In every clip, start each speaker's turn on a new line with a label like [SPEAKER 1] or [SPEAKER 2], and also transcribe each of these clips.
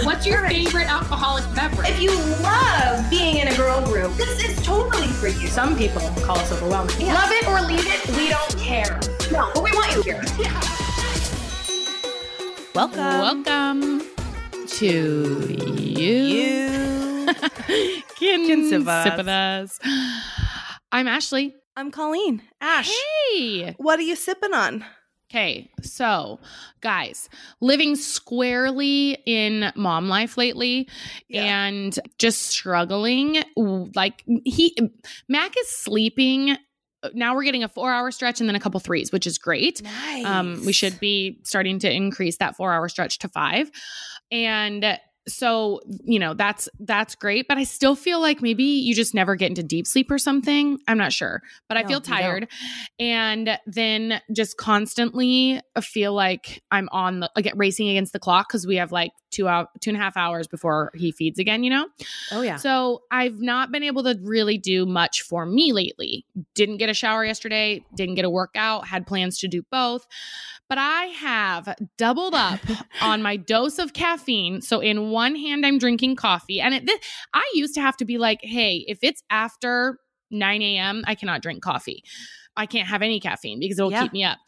[SPEAKER 1] So, what's your favorite alcoholic beverage?
[SPEAKER 2] If you love being in a girl group, this is totally for you.
[SPEAKER 1] Some people call us overwhelming.
[SPEAKER 2] Yeah. Love it or leave it, we don't care. No, but we want you here.
[SPEAKER 3] Welcome.
[SPEAKER 4] Welcome to you.
[SPEAKER 3] You.
[SPEAKER 4] Can,
[SPEAKER 3] Can sip us.
[SPEAKER 4] sip with us. I'm Ashley.
[SPEAKER 3] I'm Colleen. Ash.
[SPEAKER 4] Hey.
[SPEAKER 3] What are you sipping on?
[SPEAKER 4] Okay, so guys, living squarely in mom life lately
[SPEAKER 3] Yeah.
[SPEAKER 4] and just struggling. Like he, Mac is sleeping. Now we're getting a four hour stretch and then a couple threes, which is great.
[SPEAKER 3] Nice.
[SPEAKER 4] Um, we should be starting to increase that four hour stretch to five. And so, you know, that's that's great, but I still feel like maybe you just never get into deep sleep or something. I'm not sure, but I feel tired. And then just constantly feel like I'm on the like racing against the clock because we have like two out two and a half hours before he feeds again, you know?
[SPEAKER 3] Oh yeah.
[SPEAKER 4] So I've not been able to really do much for me lately. Didn't get a shower yesterday, didn't get a workout, had plans to do both. But I have doubled up on my dose of caffeine. So in one hand, I'm drinking coffee. And it, this, I used to have to be like, hey, if it's after 9 a.m., I cannot drink coffee. I can't have any caffeine because it'll
[SPEAKER 3] Yeah.
[SPEAKER 4] keep me up.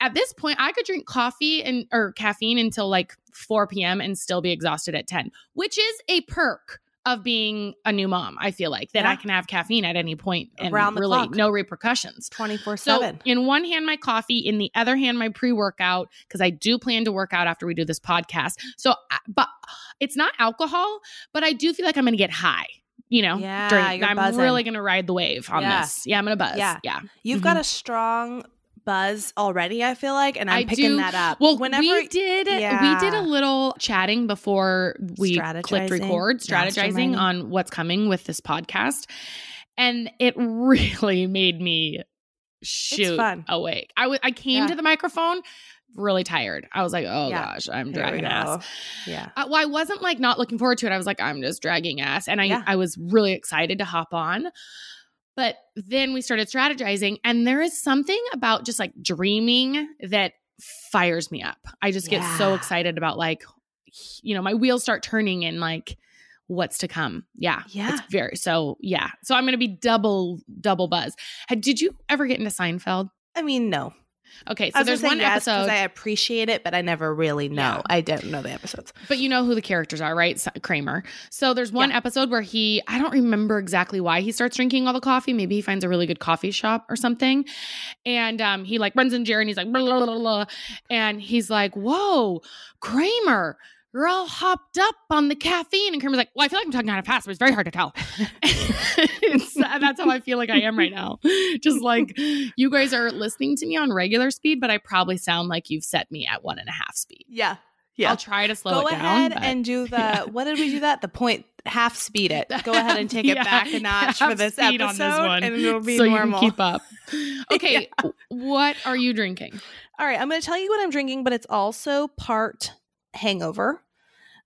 [SPEAKER 4] At this point, I could drink coffee and or caffeine until like 4 p.m. and still be exhausted at 10, which is a perk of being a new mom. I feel like that
[SPEAKER 3] Yeah.
[SPEAKER 4] I can have caffeine at any point and
[SPEAKER 3] Around the
[SPEAKER 4] really
[SPEAKER 3] clock.
[SPEAKER 4] no repercussions.
[SPEAKER 3] 24
[SPEAKER 4] So
[SPEAKER 3] 7.
[SPEAKER 4] in one hand, my coffee, in the other hand, my pre-workout because I do plan to work out after we do this podcast. So, but it's not alcohol, but I do feel like I'm going to get high. You know,
[SPEAKER 3] Yeah,
[SPEAKER 4] during- I'm
[SPEAKER 3] buzzing.
[SPEAKER 4] really going to ride the wave on
[SPEAKER 3] Yeah.
[SPEAKER 4] this. Yeah, I'm going to buzz.
[SPEAKER 3] Yeah.
[SPEAKER 4] Yeah.
[SPEAKER 3] You've
[SPEAKER 4] Mhm.
[SPEAKER 3] got a strong buzz already, I feel like, and I'm
[SPEAKER 4] I
[SPEAKER 3] picking
[SPEAKER 4] do-
[SPEAKER 3] that up.
[SPEAKER 4] Well,
[SPEAKER 3] Whenever
[SPEAKER 4] we did we did a little chatting before we clicked record, strategizing on what's coming with this podcast, and it really made me shoot awake. I wa- I came
[SPEAKER 3] Yeah.
[SPEAKER 4] to the microphone really tired. I was like, oh
[SPEAKER 3] Yeah.
[SPEAKER 4] gosh, I'm dragging ass.
[SPEAKER 3] Yeah.
[SPEAKER 4] Uh, well, I wasn't like not looking forward to it. I was like, I'm just dragging ass. And I,
[SPEAKER 3] Yeah.
[SPEAKER 4] I was really excited to hop on. But then we started strategizing, and there is something about just like dreaming that fires me up. I just get so excited about like, you know, my wheels start turning and like what's to come. Yeah.
[SPEAKER 3] Yeah.
[SPEAKER 4] It's very so yeah. So I'm gonna be double, double buzz. Did you ever get into Seinfeld?
[SPEAKER 3] I mean, no.
[SPEAKER 4] Okay, so there's one
[SPEAKER 3] yes,
[SPEAKER 4] episode.
[SPEAKER 3] I appreciate it, but I never really know.
[SPEAKER 4] Yeah.
[SPEAKER 3] I don't know the episodes.
[SPEAKER 4] But you know who the characters are, right? Kramer. So there's one
[SPEAKER 3] Yeah.
[SPEAKER 4] episode where he, I don't remember exactly why he starts drinking all the coffee. Maybe he finds a really good coffee shop or something. And um, he like runs in Jerry and he's like, blah, blah, blah, blah. and he's like, whoa, Kramer, you're all hopped up on the caffeine. And Kramer's like, well, I feel like I'm talking kind of fast, but it's very hard to tell. It's- that's how I feel like I am right now. Just like you guys are listening to me on regular speed, but I probably sound like you've set me at one and a half speed.
[SPEAKER 3] Yeah. Yeah.
[SPEAKER 4] I'll try to slow
[SPEAKER 3] Go
[SPEAKER 4] it down.
[SPEAKER 3] Go ahead
[SPEAKER 4] but-
[SPEAKER 3] and do the
[SPEAKER 4] yeah.
[SPEAKER 3] what did we do that? The point half speed it. Go ahead and take it back a notch for this episode,
[SPEAKER 4] on this one,
[SPEAKER 3] and it'll be
[SPEAKER 4] so
[SPEAKER 3] normal.
[SPEAKER 4] you can keep up. Okay, what are you drinking?
[SPEAKER 3] All right, I'm going to tell you what I'm drinking, but it's also part hangover.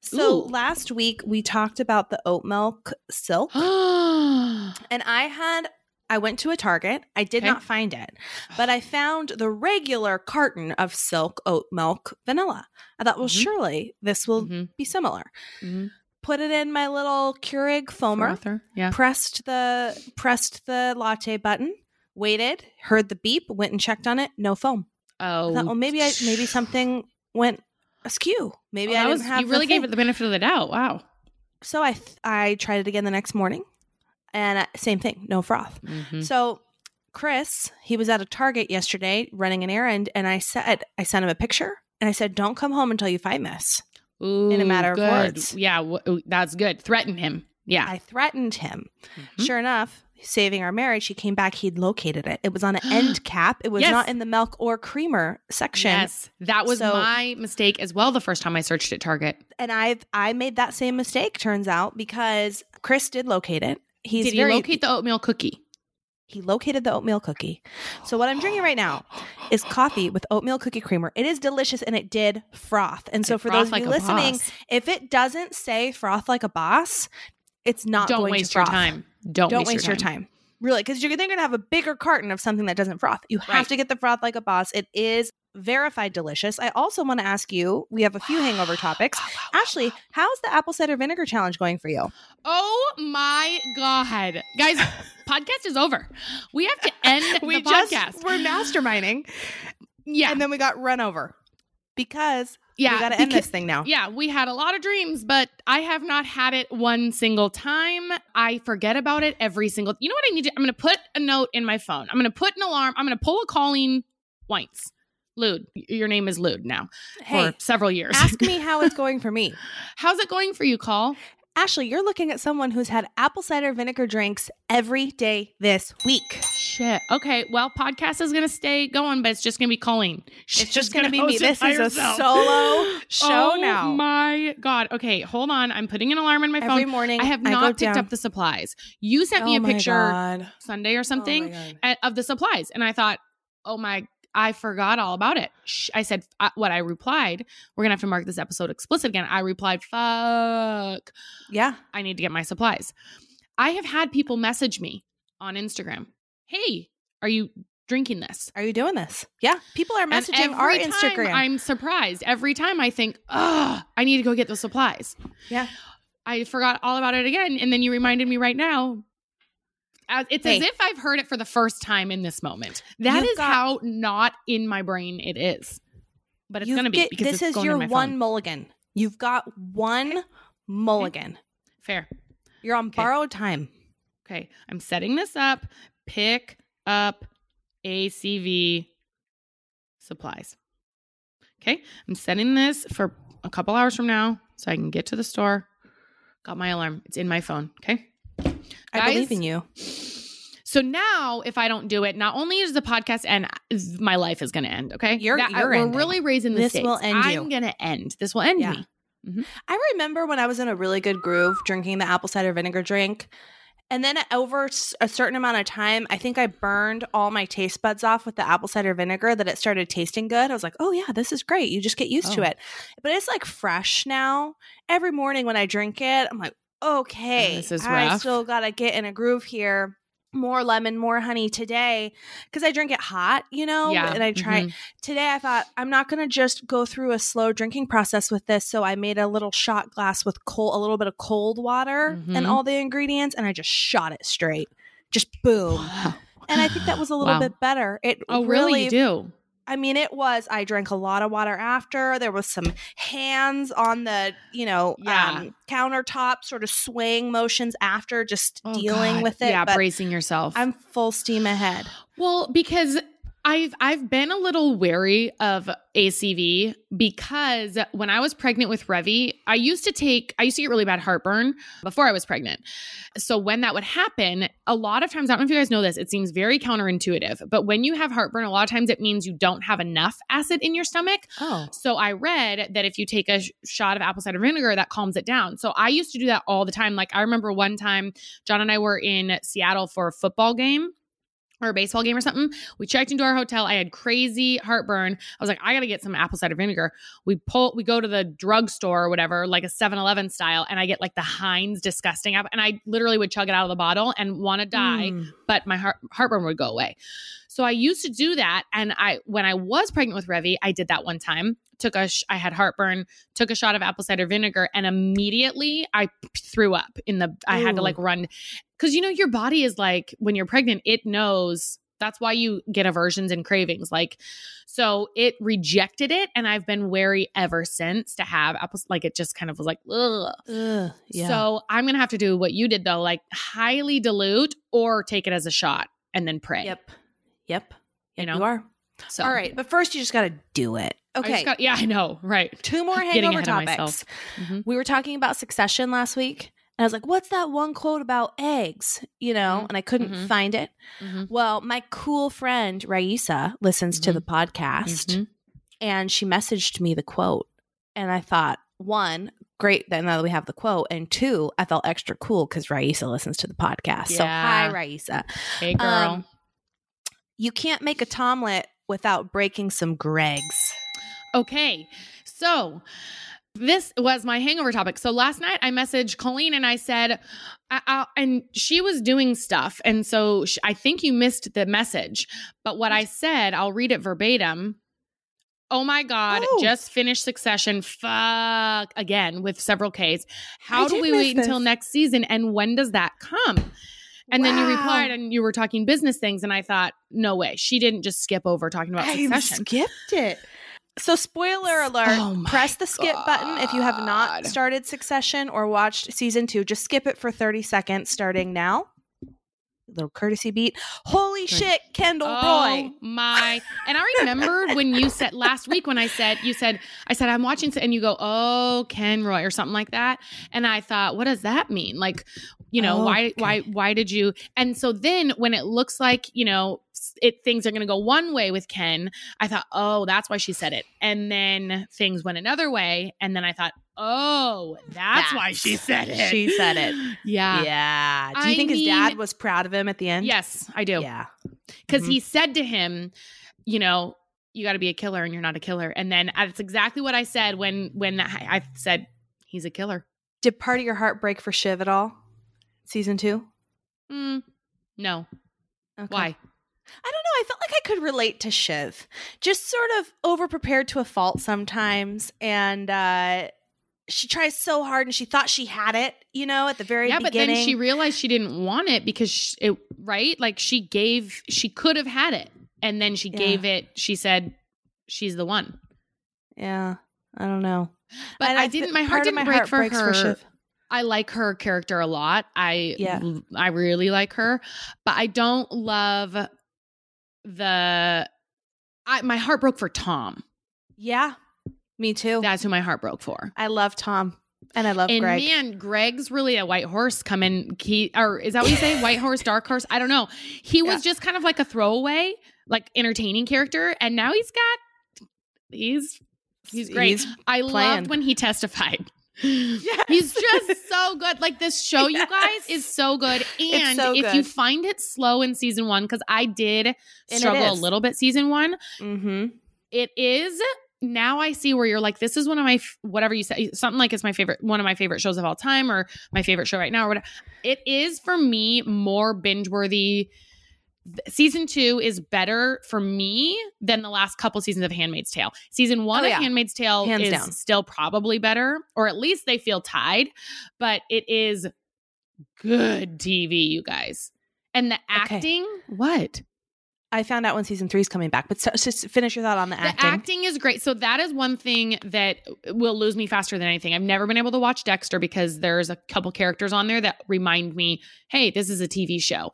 [SPEAKER 3] So
[SPEAKER 4] Ooh.
[SPEAKER 3] last week we talked about the oat milk silk,
[SPEAKER 4] oh,
[SPEAKER 3] and I had I went to a Target. I did
[SPEAKER 4] Okay.
[SPEAKER 3] not find it, but I found the regular carton of silk oat milk vanilla. I thought, well,
[SPEAKER 4] Mhm.
[SPEAKER 3] surely this will
[SPEAKER 4] Mhm.
[SPEAKER 3] be similar.
[SPEAKER 4] Mhm.
[SPEAKER 3] Put it in my little Keurig foamer.
[SPEAKER 4] Yeah.
[SPEAKER 3] pressed the pressed the latte button, waited, heard the beep, went and checked on it, no foam.
[SPEAKER 4] Oh,
[SPEAKER 3] I thought, well, maybe I maybe something went askew. Maybe
[SPEAKER 4] Well,
[SPEAKER 3] I
[SPEAKER 4] that
[SPEAKER 3] didn't
[SPEAKER 4] was-
[SPEAKER 3] have.
[SPEAKER 4] You really gave
[SPEAKER 3] thing.
[SPEAKER 4] it the benefit of the doubt. Wow.
[SPEAKER 3] So I th- I tried it again the next morning, and uh, same thing, no froth.
[SPEAKER 4] Mhm.
[SPEAKER 3] So Chris, he was at a Target yesterday running an errand, and I said I sent him a picture, and I said, "Don't come home until you find this."
[SPEAKER 4] Ooh,
[SPEAKER 3] a matter of words.
[SPEAKER 4] Yeah, w- that's good. Threaten him. Yeah.
[SPEAKER 3] I threatened him.
[SPEAKER 4] Mhm.
[SPEAKER 3] Sure enough, saving our marriage, he came back. He'd located it. It was on an end cap. It was
[SPEAKER 4] Yes.
[SPEAKER 3] not in the milk or creamer section.
[SPEAKER 4] Yes, that was
[SPEAKER 3] So-
[SPEAKER 4] my mistake as well. The first time I searched at Target,
[SPEAKER 3] And I I made that same mistake. Turns out because Chris did locate it. He's
[SPEAKER 4] did he
[SPEAKER 3] very,
[SPEAKER 4] locate the oatmeal cookie?
[SPEAKER 3] He located the oatmeal cookie. So what I'm drinking right now is coffee with oatmeal cookie creamer. It is delicious and it did froth. And so
[SPEAKER 4] It
[SPEAKER 3] for those of
[SPEAKER 4] like
[SPEAKER 3] you listening,
[SPEAKER 4] boss.
[SPEAKER 3] if it doesn't say froth like a boss, it's not
[SPEAKER 4] don't
[SPEAKER 3] going
[SPEAKER 4] waste your time. Don't,
[SPEAKER 3] Don't waste your time. Really, because you're then going to have a bigger carton of something that doesn't froth. You have
[SPEAKER 4] Right.
[SPEAKER 3] to get the froth like a boss. It is verified delicious. I also want to ask you we have a few hangover topics. Ashley, how's the apple cider vinegar challenge going for you?
[SPEAKER 4] Oh my god, guys! podcast is over. We have to end
[SPEAKER 3] we
[SPEAKER 4] the
[SPEAKER 3] just
[SPEAKER 4] podcast.
[SPEAKER 3] we're masterminding
[SPEAKER 4] yeah,
[SPEAKER 3] and then we got run over because
[SPEAKER 4] yeah.
[SPEAKER 3] we got to end
[SPEAKER 4] because-
[SPEAKER 3] this thing now.
[SPEAKER 4] Yeah, we had a lot of dreams, but I have not had it one single time. I forget about it every single. You know what I need to? I'm going to put a note in my phone. I'm going to put an alarm. I'm going to pull a Colleen Whites. Lude, your name is Lude now
[SPEAKER 3] Hey,
[SPEAKER 4] for several years.
[SPEAKER 3] ask me how it's going for me.
[SPEAKER 4] How's it going for you, Coll?
[SPEAKER 3] Ashley, you're looking at someone who's had apple cider vinegar drinks every day this week.
[SPEAKER 4] Shit. Okay. Well, podcast is gonna stay going, but it's just gonna be Colleen. She's
[SPEAKER 3] It's just going to be me. This is a solo show
[SPEAKER 4] oh
[SPEAKER 3] now.
[SPEAKER 4] my god. Okay, hold on. I'm putting an alarm on my
[SPEAKER 3] Every
[SPEAKER 4] phone.
[SPEAKER 3] morning,
[SPEAKER 4] I have not picked
[SPEAKER 3] down.
[SPEAKER 4] up the supplies. You sent me
[SPEAKER 3] Oh
[SPEAKER 4] a picture
[SPEAKER 3] God.
[SPEAKER 4] Sunday or
[SPEAKER 3] Oh
[SPEAKER 4] something a- of the supplies, and I thought, oh my. I forgot all about it. I said uh, what I replied. We're gonna have to mark this episode explicit again. I replied, "Fuck,
[SPEAKER 3] Yeah.
[SPEAKER 4] I need to get my supplies." I have had people message me on Instagram. Hey, are you drinking this?
[SPEAKER 3] Are you doing this? Yeah. People are messaging our Instagram.
[SPEAKER 4] I'm surprised. Every time I think, oh, I need to go get the supplies.
[SPEAKER 3] Yeah.
[SPEAKER 4] I forgot all about it again. And then you reminded me right now. As- It's as if I've heard it for the first time in this moment. That
[SPEAKER 3] You've
[SPEAKER 4] is
[SPEAKER 3] got-
[SPEAKER 4] how not in my brain it is. But it's going to be because
[SPEAKER 3] this
[SPEAKER 4] it's
[SPEAKER 3] is
[SPEAKER 4] going
[SPEAKER 3] your
[SPEAKER 4] my
[SPEAKER 3] one
[SPEAKER 4] phone.
[SPEAKER 3] mulligan. You've got one mulligan.
[SPEAKER 4] Fair.
[SPEAKER 3] You're on
[SPEAKER 4] Okay.
[SPEAKER 3] borrowed time.
[SPEAKER 4] Okay. I'm setting this up. Pick up ACV supplies. Okay. I'm setting this for a couple hours from now so I can get to the store. Got my alarm. It's in my phone. Okay.
[SPEAKER 3] I
[SPEAKER 4] Guys,
[SPEAKER 3] believe in you.
[SPEAKER 4] So now, if I don't do it, not only is the podcast end, my life is going to end. Okay,
[SPEAKER 3] You're-
[SPEAKER 4] That-
[SPEAKER 3] you're
[SPEAKER 4] we're really raising the
[SPEAKER 3] This
[SPEAKER 4] stakes.
[SPEAKER 3] will end.
[SPEAKER 4] I'm going to end. This will end
[SPEAKER 3] Yeah.
[SPEAKER 4] me. Mm-hmm.
[SPEAKER 3] I remember when I was in a really good groove drinking the apple cider vinegar drink. And then over a certain amount of time, I think I burned all my taste buds off with the apple cider vinegar that it started tasting good. I was like, oh, yeah, this is great. You just get used to
[SPEAKER 4] Oh.
[SPEAKER 3] it. But it's like fresh now. Every morning when I drink it, I'm like, okay,
[SPEAKER 4] this is
[SPEAKER 3] I
[SPEAKER 4] rough.
[SPEAKER 3] still got to get in a groove here. More lemon, more honey today because I drink it hot, you know?
[SPEAKER 4] Yeah.
[SPEAKER 3] And I try
[SPEAKER 4] Mhm.
[SPEAKER 3] today I thought I'm not going to just go through a slow drinking process with this. So I made a little shot glass with cold, a little bit of cold water
[SPEAKER 4] Mhm.
[SPEAKER 3] and all the ingredients, and I just shot it straight, just boom. And I think that was a little
[SPEAKER 4] Wow.
[SPEAKER 3] bit better. It
[SPEAKER 4] Oh, really? You do?
[SPEAKER 3] I mean, it was. I drank a lot of water after. There was some hands on the, you know,
[SPEAKER 4] Yeah.
[SPEAKER 3] um, countertop, sort of swaying motions after, just
[SPEAKER 4] Oh,
[SPEAKER 3] dealing
[SPEAKER 4] God.
[SPEAKER 3] with it.
[SPEAKER 4] Yeah,
[SPEAKER 3] but
[SPEAKER 4] bracing yourself.
[SPEAKER 3] I'm full steam ahead.
[SPEAKER 4] Well, because I've I've been a little wary of ACV because when I was pregnant with Revi, I used to take I used to get really bad heartburn before I was pregnant. So when that would happen, a lot of times I don't know if you guys know this, it seems very counterintuitive, but when you have heartburn, a lot of times it means you don't have enough acid in your stomach.
[SPEAKER 3] Oh.
[SPEAKER 4] So I read that if you take a sh- shot of apple cider vinegar, that calms it down. So I used to do that all the time. Like I remember one time, John and I were in Seattle for a football game or a baseball game or something. We checked into our hotel. I had crazy heartburn. I was like, I got to get some apple cider vinegar. We pull, we go to the drugstore or whatever, like a 7 Eleven style, and I get like the Heinz disgusting apple. And I literally would chug it out of the bottle and want to die
[SPEAKER 3] Mm.
[SPEAKER 4] but my heart heartburn would go away. So I used to do that, and I when I was pregnant with Revi, I did that one time. Took a sh- I had heartburn, took a shot of apple cider vinegar, and immediately I threw up in the. I had to like run because you know your body is like when you're pregnant, it knows. That's why you get aversions and cravings. Like, so it rejected it, and I've been wary ever since to have apples. Like, it just kind of was like, ugh.
[SPEAKER 3] Ugh, yeah.
[SPEAKER 4] So I'm gonna have to do what you did though, like highly dilute or take it as a shot and then pray.
[SPEAKER 3] Yep. Yep.
[SPEAKER 4] You know?
[SPEAKER 3] you are.
[SPEAKER 4] So
[SPEAKER 3] All right, but first you just got to do it.
[SPEAKER 4] I
[SPEAKER 3] Okay.
[SPEAKER 4] got- yeah, I know. Right.
[SPEAKER 3] Two more hangover topics.
[SPEAKER 4] Mhm.
[SPEAKER 3] We were talking about Succession last week, and I was like, "What's that one quote about eggs?" You know,
[SPEAKER 4] Mhm.
[SPEAKER 3] and I couldn't
[SPEAKER 4] Mhm.
[SPEAKER 3] find it.
[SPEAKER 4] Mhm.
[SPEAKER 3] Well, my cool friend Raisa listens to
[SPEAKER 4] Mhm.
[SPEAKER 3] the podcast,
[SPEAKER 4] Mhm.
[SPEAKER 3] and she messaged me the quote, and I thought, one, great that now that we have the quote, and two, I felt extra cool because Raisa listens to the podcast. So hi,
[SPEAKER 4] Yeah.
[SPEAKER 3] Raisa.
[SPEAKER 4] Hey, girl.
[SPEAKER 3] Um, you can't make a tomlet without breaking some Gregs.
[SPEAKER 4] Okay. So this was my hangover topic. So last night I messaged Colleen and I said, I, I, and she was doing stuff. And so sh I think you missed the message. But what I said, I'll read it verbatim. Oh my God.
[SPEAKER 3] Oh.
[SPEAKER 4] Just finished Succession. Fuck. Again with several Ks. How
[SPEAKER 3] I
[SPEAKER 4] do we wait until next season? And when does that come? And then you replied and you were talking business things. And I thought, no way. She didn't just skip over talking about
[SPEAKER 3] I
[SPEAKER 4] Succession.
[SPEAKER 3] skipped it. So, spoiler alert:
[SPEAKER 4] Oh
[SPEAKER 3] press the skip button if you have not started Succession or watched season two. Just skip it for thirty seconds, starting now. Little courtesy beat. Holy
[SPEAKER 4] Good.
[SPEAKER 3] shit, Kendall
[SPEAKER 4] Oh
[SPEAKER 3] Roy!
[SPEAKER 4] my! And I remembered when you said last week when I said you said I said I'm watching and you go oh Ken Roy or something like that, and I thought what does that mean? Like, you know
[SPEAKER 3] Oh,
[SPEAKER 4] why
[SPEAKER 3] okay.
[SPEAKER 4] why why did you? And so then when it looks like you know it things are going to go one way with Ken, I thought oh that's why she said it, and then things went another way, and then I thought oh that's, why she said it.
[SPEAKER 3] she said it.
[SPEAKER 4] yeah.
[SPEAKER 3] Yeah. Do you
[SPEAKER 4] I
[SPEAKER 3] think his dad was proud of him at the end?
[SPEAKER 4] Yes, I do.
[SPEAKER 3] Yeah.
[SPEAKER 4] because
[SPEAKER 3] Mhm.
[SPEAKER 4] he said to him, you know, you got to be a killer and you're not a killer. And then that's exactly what I said when when I, said he's a killer.
[SPEAKER 3] Did part of your heart break for Shiv at all? Season two?
[SPEAKER 4] Mm, no,
[SPEAKER 3] Okay.
[SPEAKER 4] why?
[SPEAKER 3] I don't know. I felt like I could relate to Shiv. Just sort of over prepared to a fault sometimes. And uh she tries so hard and she thought she had it, you know, at the very beginning.
[SPEAKER 4] yeah, but then she realized she didn't want it because it right, like she gave, she could have had it, and then she
[SPEAKER 3] Yeah.
[SPEAKER 4] gave it. She said she's the one.
[SPEAKER 3] yeah. I don't know.
[SPEAKER 4] But
[SPEAKER 3] And
[SPEAKER 4] I,
[SPEAKER 3] thi-
[SPEAKER 4] didn't. My heart didn't break for
[SPEAKER 3] breaks
[SPEAKER 4] her.
[SPEAKER 3] Shiv.
[SPEAKER 4] I like her character a lot. I
[SPEAKER 3] Yeah.
[SPEAKER 4] I really like her, but I don't love the I my heart broke for Tom.
[SPEAKER 3] Yeah. Me too.
[SPEAKER 4] That's who my heart broke for.
[SPEAKER 3] I love Tom. And I love
[SPEAKER 4] and
[SPEAKER 3] Greg.
[SPEAKER 4] man, Greg's really a white horse coming. He or is that what you say? white horse, dark horse? I don't know. He was just kind of like a throwaway, like entertaining character, and now he's got he's he's great.
[SPEAKER 3] He's
[SPEAKER 4] I
[SPEAKER 3] playing.
[SPEAKER 4] loved when he testified. He's just so good. Like this show, you guys, is so good. And
[SPEAKER 3] so
[SPEAKER 4] if you find it slow in season one, because I did struggle a little bit season one,
[SPEAKER 3] mm-hmm.
[SPEAKER 4] it is now I see where you're like, this is one of my f- whatever you say, something like it's my favorite, one of my favorite shows of all time, or my favorite show right now, or whatever. It is for me more binge worthy. Season two is better for me than the last couple seasons of Handmaid's Tale. Season one
[SPEAKER 3] Oh,
[SPEAKER 4] of. Handmaid's Tale
[SPEAKER 3] Hands
[SPEAKER 4] is
[SPEAKER 3] down.
[SPEAKER 4] still probably better, or at least they feel tied, but it is good TV, you guys. And the
[SPEAKER 3] Okay.
[SPEAKER 4] acting, what?
[SPEAKER 3] I found out when season three is coming back, but so, just finish your thought on the acting.
[SPEAKER 4] The acting is great. So that is one thing that will lose me faster than anything. I've never been able to watch Dexter because there's a couple characters on there that remind me, hey, this is a TV show.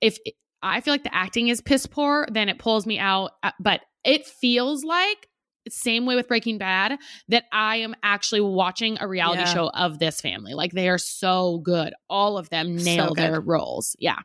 [SPEAKER 4] If I feel like the acting is piss poor, then it pulls me out. Uh, But it feels like same way with Breaking Bad that I am actually watching a reality
[SPEAKER 3] Yeah.
[SPEAKER 4] show of this family. Like they are so good. All of them nail
[SPEAKER 3] good.
[SPEAKER 4] their roles. Yeah.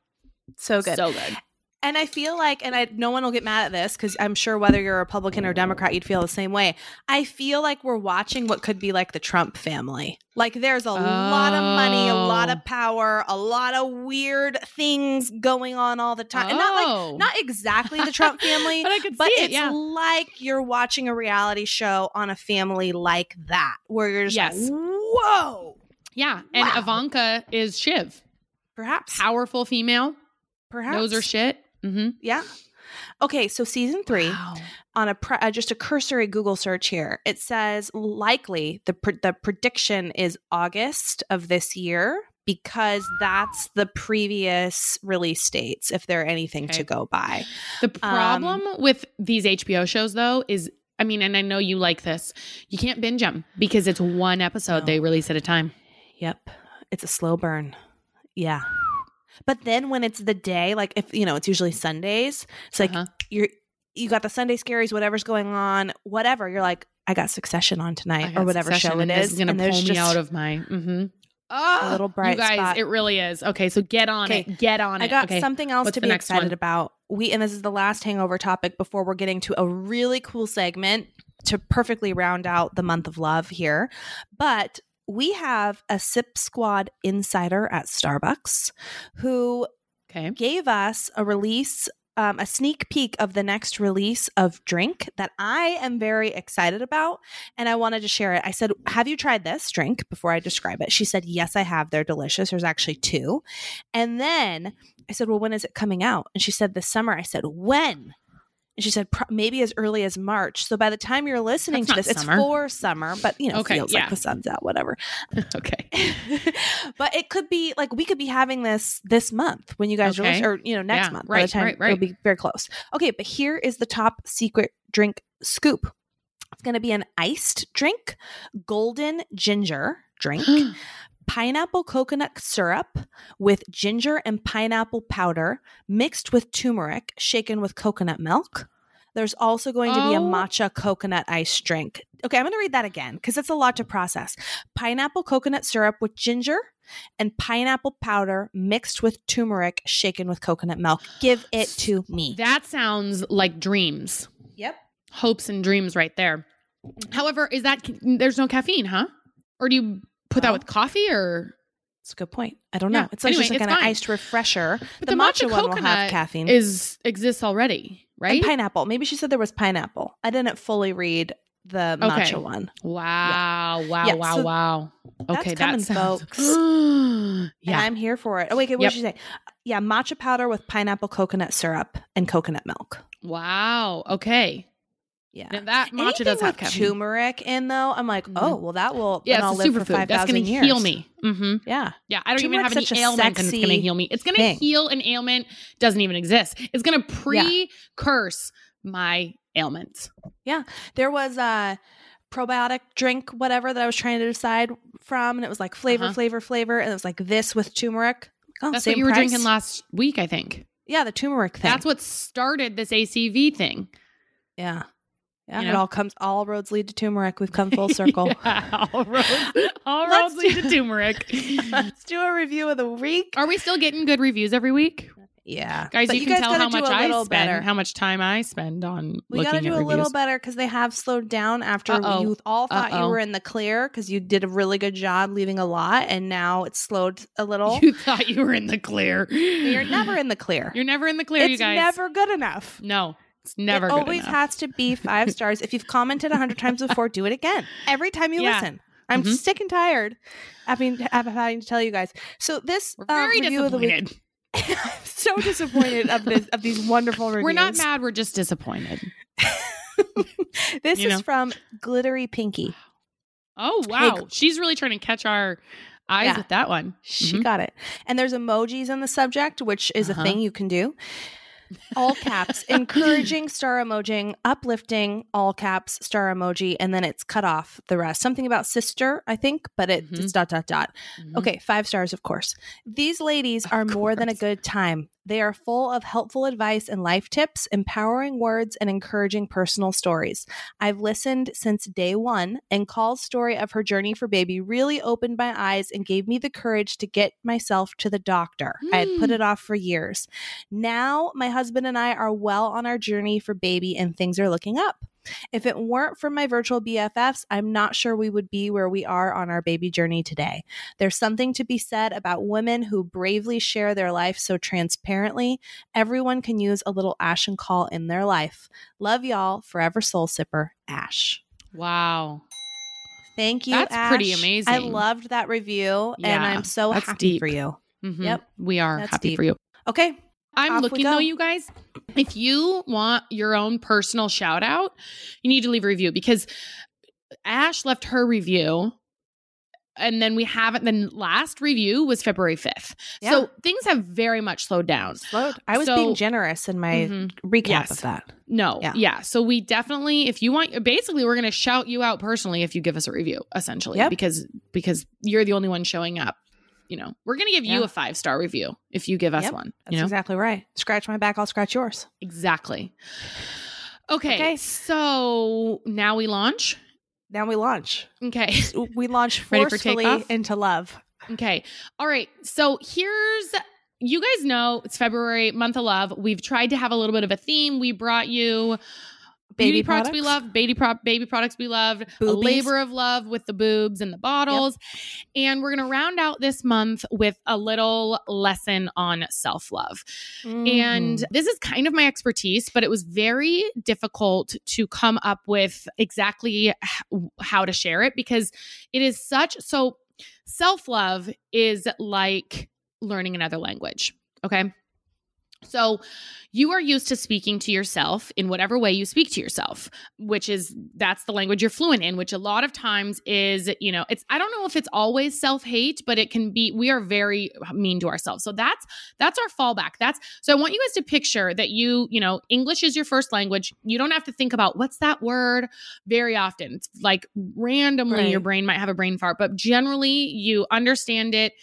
[SPEAKER 3] so good.
[SPEAKER 4] So good.
[SPEAKER 3] And I feel like, and I no one will get mad at this because I'm sure whether you're a Republican or Democrat, you'd feel the same way. I feel like we're watching what could be like the Trump family. Like there's a lot of money, a lot
[SPEAKER 4] Oh.
[SPEAKER 3] of power, a lot of weird things going on all the time. And not like
[SPEAKER 4] Oh.
[SPEAKER 3] not exactly the Trump family,
[SPEAKER 4] but I could
[SPEAKER 3] but
[SPEAKER 4] see
[SPEAKER 3] it's
[SPEAKER 4] it. Yeah.
[SPEAKER 3] like you're watching a reality show on a family like that, where you're just
[SPEAKER 4] Yes.
[SPEAKER 3] like, whoa,
[SPEAKER 4] Yeah. And
[SPEAKER 3] Wow.
[SPEAKER 4] Ivanka is Shiv.
[SPEAKER 3] perhaps,
[SPEAKER 4] Powerful female.
[SPEAKER 3] perhaps,
[SPEAKER 4] Knows her shit. Mm-hmm.
[SPEAKER 3] yeah. Okay, so season three.
[SPEAKER 4] Wow.
[SPEAKER 3] on a pre- uh, just a cursory Google search here, it says likely the pr- the prediction is August of this year because that's the previous release dates. If there are anything
[SPEAKER 4] Okay.
[SPEAKER 3] to go by,
[SPEAKER 4] The problem with these HBO shows, though, is I mean, and I know you like this, you can't binge them because it's one episode
[SPEAKER 3] No.
[SPEAKER 4] they release at a time.
[SPEAKER 3] yep, it's a slow burn. Yeah. But then when it's the day, like if you know, it's usually Sundays. It's like
[SPEAKER 4] Uh-huh.
[SPEAKER 3] you're you got the Sunday scaries, whatever's going on, whatever. You're like, I got Succession on tonight, or whatever show it is.
[SPEAKER 4] Going to pull me out of my. Mm-hmm. Oh,
[SPEAKER 3] little bright
[SPEAKER 4] you guys,
[SPEAKER 3] spot.
[SPEAKER 4] it really is. Okay, so get on
[SPEAKER 3] Okay.
[SPEAKER 4] it. Get on it.
[SPEAKER 3] I got
[SPEAKER 4] okay.
[SPEAKER 3] something else
[SPEAKER 4] What's
[SPEAKER 3] to be excited
[SPEAKER 4] one?
[SPEAKER 3] about. We and this is the last hangover topic before we're getting to a really cool segment to perfectly round out the month of love here. But we have a Sip Squad insider at Starbucks who
[SPEAKER 4] Okay.
[SPEAKER 3] gave us a release, um, a sneak peek of the next release of drink that I am very excited about. And I wanted to share it. I said, Have you tried this drink before I describe it? She said, Yes, I have. They're delicious. There's actually two. And then I said, Well, when is it coming out? And she said, This summer. I said, When? And she said, "Pro- maybe as early as March. So by the time you're listening
[SPEAKER 4] That's
[SPEAKER 3] to this,
[SPEAKER 4] summer.
[SPEAKER 3] it's for summer, but you know,
[SPEAKER 4] Okay,
[SPEAKER 3] feels
[SPEAKER 4] yeah.
[SPEAKER 3] like the sun's out, whatever.
[SPEAKER 4] okay.
[SPEAKER 3] but it could be like we could be having this this month when you guys are
[SPEAKER 4] Okay.
[SPEAKER 3] listening, or you know, next
[SPEAKER 4] Yeah,
[SPEAKER 3] month. by
[SPEAKER 4] right,
[SPEAKER 3] the time
[SPEAKER 4] right,
[SPEAKER 3] it'll be very close. Okay, but here is the top secret drink scoop. It's going to be an iced drink, golden ginger drink, pineapple coconut syrup with ginger and pineapple powder mixed with turmeric, shaken with coconut milk. There's also going to be a
[SPEAKER 4] Oh.
[SPEAKER 3] matcha coconut ice drink. Okay, I'm going to read that again because it's a lot to process. Pineapple coconut syrup with ginger and pineapple powder mixed with turmeric, shaken with coconut milk. Give it to me.
[SPEAKER 4] That sounds like dreams.
[SPEAKER 3] Yep.
[SPEAKER 4] Hopes and dreams right there. Mm-hmm. However, is that there's no caffeine, huh? Or do you put that with coffee or
[SPEAKER 3] It's a good point. I don't know.
[SPEAKER 4] Yeah,
[SPEAKER 3] It's like
[SPEAKER 4] anyway,
[SPEAKER 3] just like an
[SPEAKER 4] fine.
[SPEAKER 3] iced refresher.
[SPEAKER 4] But
[SPEAKER 3] the,
[SPEAKER 4] the
[SPEAKER 3] matcha,
[SPEAKER 4] matcha
[SPEAKER 3] one will have caffeine.
[SPEAKER 4] is exists already, right?
[SPEAKER 3] And pineapple. Maybe she said there was pineapple. I didn't fully read the
[SPEAKER 4] Okay.
[SPEAKER 3] matcha one.
[SPEAKER 4] Wow, wow,
[SPEAKER 3] Yeah,
[SPEAKER 4] wow,
[SPEAKER 3] so
[SPEAKER 4] wow. Okay, that's
[SPEAKER 3] coming,
[SPEAKER 4] that sounds
[SPEAKER 3] folks. And
[SPEAKER 4] yeah.
[SPEAKER 3] I'm here for it. Oh, wait, what
[SPEAKER 4] Yep.
[SPEAKER 3] did she say? Yeah, matcha powder with pineapple coconut syrup and coconut milk.
[SPEAKER 4] Wow. Okay.
[SPEAKER 3] Yeah.
[SPEAKER 4] Now that matcha
[SPEAKER 3] Anything
[SPEAKER 4] does have caffeine.
[SPEAKER 3] turmeric in though, I'm like,
[SPEAKER 4] Mhm.
[SPEAKER 3] oh, well, that will.
[SPEAKER 4] Yeah,
[SPEAKER 3] then I'll
[SPEAKER 4] a superfood. That's going to heal me. Mm-hmm.
[SPEAKER 3] Yeah,
[SPEAKER 4] Yeah, I don't even have any
[SPEAKER 3] such a
[SPEAKER 4] ailment, and it's going to heal me. It's going to heal an ailment doesn't even exist. It's going to pre-curse my ailments. Yeah.
[SPEAKER 3] There was a probiotic drink, whatever that I was trying to decide from, and it was like flavor,
[SPEAKER 4] Uh-huh.
[SPEAKER 3] flavor, flavor, and it was like this with turmeric. Oh,
[SPEAKER 4] That's what you were
[SPEAKER 3] price.
[SPEAKER 4] drinking last week, I think.
[SPEAKER 3] Yeah, the turmeric thing.
[SPEAKER 4] That's what started this ACV thing.
[SPEAKER 3] Yeah. Yeah,
[SPEAKER 4] You
[SPEAKER 3] it all comes. All roads lead to turmeric. We've come full circle.
[SPEAKER 4] Yeah, all roads, all roads lead to turmeric.
[SPEAKER 3] Let's do a review of the week.
[SPEAKER 4] Are we still getting good reviews every week?
[SPEAKER 3] Yeah,
[SPEAKER 4] Guys,
[SPEAKER 3] But
[SPEAKER 4] you, can tell how much I spend,
[SPEAKER 3] better.
[SPEAKER 4] how much time I spend on
[SPEAKER 3] We
[SPEAKER 4] looking
[SPEAKER 3] got to do a little better because they have slowed down after
[SPEAKER 4] Uh-oh.
[SPEAKER 3] you all thought you
[SPEAKER 4] Uh-oh.
[SPEAKER 3] were in the clear because you did a really good job leaving a lot, and now it's slowed a little.
[SPEAKER 4] You thought you were in the clear.
[SPEAKER 3] You're never in the clear.
[SPEAKER 4] You're never in the clear,
[SPEAKER 3] it's
[SPEAKER 4] you guys.
[SPEAKER 3] never good enough.
[SPEAKER 4] no, it's never
[SPEAKER 3] it always
[SPEAKER 4] enough.
[SPEAKER 3] has to be five stars. If you've commented a hundred times before, do it again every time you
[SPEAKER 4] Yeah.
[SPEAKER 3] listen. I'm
[SPEAKER 4] Mhm.
[SPEAKER 3] sick and tired of having to tell you guys. So this
[SPEAKER 4] We're
[SPEAKER 3] uh,
[SPEAKER 4] very
[SPEAKER 3] review of the week. I'm so disappointed of this of these wonderful reviews.
[SPEAKER 4] We're not mad. We're just disappointed.
[SPEAKER 3] this
[SPEAKER 4] You
[SPEAKER 3] is
[SPEAKER 4] know?
[SPEAKER 3] from Glittery Pinky.
[SPEAKER 4] Oh wow, she's really trying to catch our eyes
[SPEAKER 3] Yeah.
[SPEAKER 4] with that one.
[SPEAKER 3] She
[SPEAKER 4] Mhm.
[SPEAKER 3] got it. And there's emojis in the subject, which is
[SPEAKER 4] Uh-huh.
[SPEAKER 3] a thing you can do. All caps, encouraging star emoji, uplifting, all caps, star emoji, and then it's cut off the rest. Something about sister, I think, but it,
[SPEAKER 4] Mhm.
[SPEAKER 3] it's dot, dot, dot.
[SPEAKER 4] Mhm.
[SPEAKER 3] Okay, five stars, of course. These ladies are more than a good time. They are full of helpful advice and life tips, empowering words, and encouraging personal stories. I've listened since day one, and Coll's story of her journey for baby really opened my eyes and gave me the courage to get myself to the doctor. I had put
[SPEAKER 4] Mm.
[SPEAKER 3] it off for years. Now, my husband and I are well on our journey for baby, and things are looking up. If it weren't for my virtual BFFs, I'm not sure we would be where we are on our baby journey today. There's something to be said about women who bravely share their life so transparently. Everyone can use a little Ash and Coll in their life. Love y'all, forever soul sipper, Ash.
[SPEAKER 4] Wow.
[SPEAKER 3] Thank you.
[SPEAKER 4] That's pretty amazing.
[SPEAKER 3] I loved that review, and I'm so happy
[SPEAKER 4] deep.
[SPEAKER 3] for you.
[SPEAKER 4] Mhm.
[SPEAKER 3] Yep.
[SPEAKER 4] we are
[SPEAKER 3] That's
[SPEAKER 4] happy
[SPEAKER 3] deep.
[SPEAKER 4] for you.
[SPEAKER 3] Okay.
[SPEAKER 4] I'm looking though, you guys. If you want your own personal shout out, you need to leave a review because Ash left her review. And then we haven't. Then last review was February 5th.
[SPEAKER 3] Yeah.
[SPEAKER 4] So things have very much slowed down.
[SPEAKER 3] Slowed. I was
[SPEAKER 4] So-
[SPEAKER 3] being generous in my
[SPEAKER 4] Mhm.
[SPEAKER 3] recap
[SPEAKER 4] Yes.
[SPEAKER 3] of that.
[SPEAKER 4] No.
[SPEAKER 3] Yeah.
[SPEAKER 4] Yeah. So we definitely, if you want, basically, we're going to shout you out personally if you give us a review, essentially,
[SPEAKER 3] Yep.
[SPEAKER 4] because because you're the only one showing up. You know, we're going to give you a five star review if you give us
[SPEAKER 3] Yep.
[SPEAKER 4] one.
[SPEAKER 3] That's
[SPEAKER 4] You know,
[SPEAKER 3] exactly right. Scratch my back, I'll scratch yours.
[SPEAKER 4] exactly. Okay,
[SPEAKER 3] Okay.
[SPEAKER 4] So now we launch.
[SPEAKER 3] Now we launch.
[SPEAKER 4] Okay.
[SPEAKER 3] We launch
[SPEAKER 4] for
[SPEAKER 3] forcefully into love.
[SPEAKER 4] Okay. All right. So here's you guys know it's February, month of love. We've tried to have a little bit of a theme. We brought you
[SPEAKER 3] Baby
[SPEAKER 4] beauty products, we love, baby prop baby products we love, a labor of love with the boobs and the bottles. And we're gonna round out this month with a little lesson on self-love. And
[SPEAKER 3] Mhm.
[SPEAKER 4] this is kind of my expertise, but it was very difficult to come up with exactly how to share it because it is such so self love is like learning another language. Okay. So, you are used to speaking to yourself in whatever way you speak to yourself, which is that's the language you're fluent in, which a lot of times is, you know, it's I don't know if it's always self-hate, but it can be we are very mean to ourselves. So that's that's our fallback. That's so I want you guys to picture that you, you know, English is your first language. You don't have to think about what's that word very often. It's like randomly
[SPEAKER 3] Right.
[SPEAKER 4] your brain might have a brain fart, but generally you understand it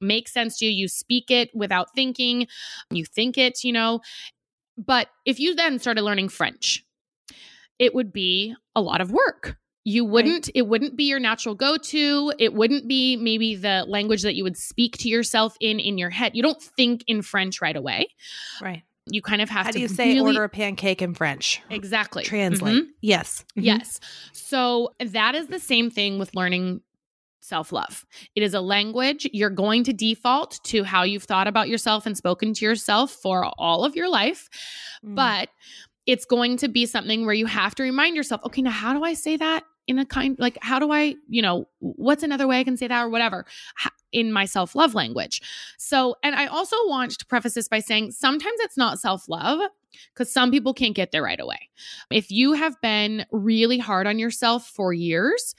[SPEAKER 4] makes sense to you. You speak it without thinking, you think it, you know. But if you then started learning French, it would be a lot of work. You wouldn't, it wouldn't be your natural go to. It wouldn't be maybe the language that you would speak to yourself in in your head. You don't think in French right away.
[SPEAKER 3] Right.
[SPEAKER 4] You kind of have
[SPEAKER 3] How
[SPEAKER 4] to
[SPEAKER 3] do you say
[SPEAKER 4] really-
[SPEAKER 3] order a pancake in French?
[SPEAKER 4] exactly
[SPEAKER 3] Translate.
[SPEAKER 4] Mhm.
[SPEAKER 3] Yes. Mhm.
[SPEAKER 4] Yes. So that is the same thing with learning self love. It is a language. You're going to default to how you've thought about yourself and spoken to yourself for all of your life,
[SPEAKER 3] Mm.
[SPEAKER 4] but it's going to be something where you have to remind yourself, okay, now how do I say that in a kind like how do I, you know, what's another way I can say that or whatever in my self-love language. So, and I also want to preface this by saying sometimes it's not self-love because some people can't get there right away. If you have been really hard on yourself for years,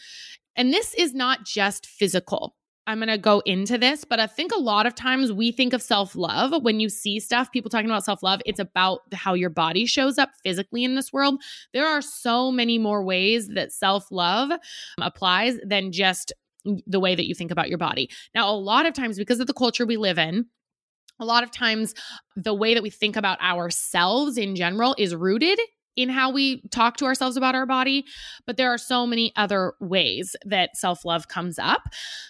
[SPEAKER 4] and this is not just physical. I'm going to go into this, but I think a lot of times we think of self love when you see stuff, people talking about self love, it's about how your body shows up physically in this world. There are so many more ways that self love um, applies than just the way that you think about your body. Now, a lot of times, because of the culture we live in, a lot of times the way that we think about ourselves in general is rooted in how we talk to ourselves about our body but there are so many other ways that self-love comes up.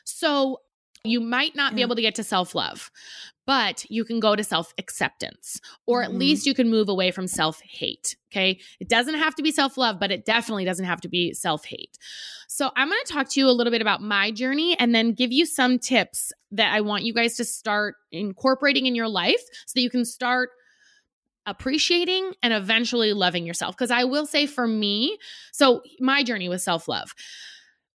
[SPEAKER 4] So you might not be able to get to self-love but you can go to self-acceptance or at
[SPEAKER 3] Mhm.
[SPEAKER 4] least you can move away from self-hate okay? It doesn't have to be self-love but it definitely doesn't have to be self-hate. So i'm going to talk to you a little bit about my journey and then give you some tips that i want you guys to start incorporating in your life so that you can start appreciating and eventually loving yourself. Because I will say for me, so my journey with self love,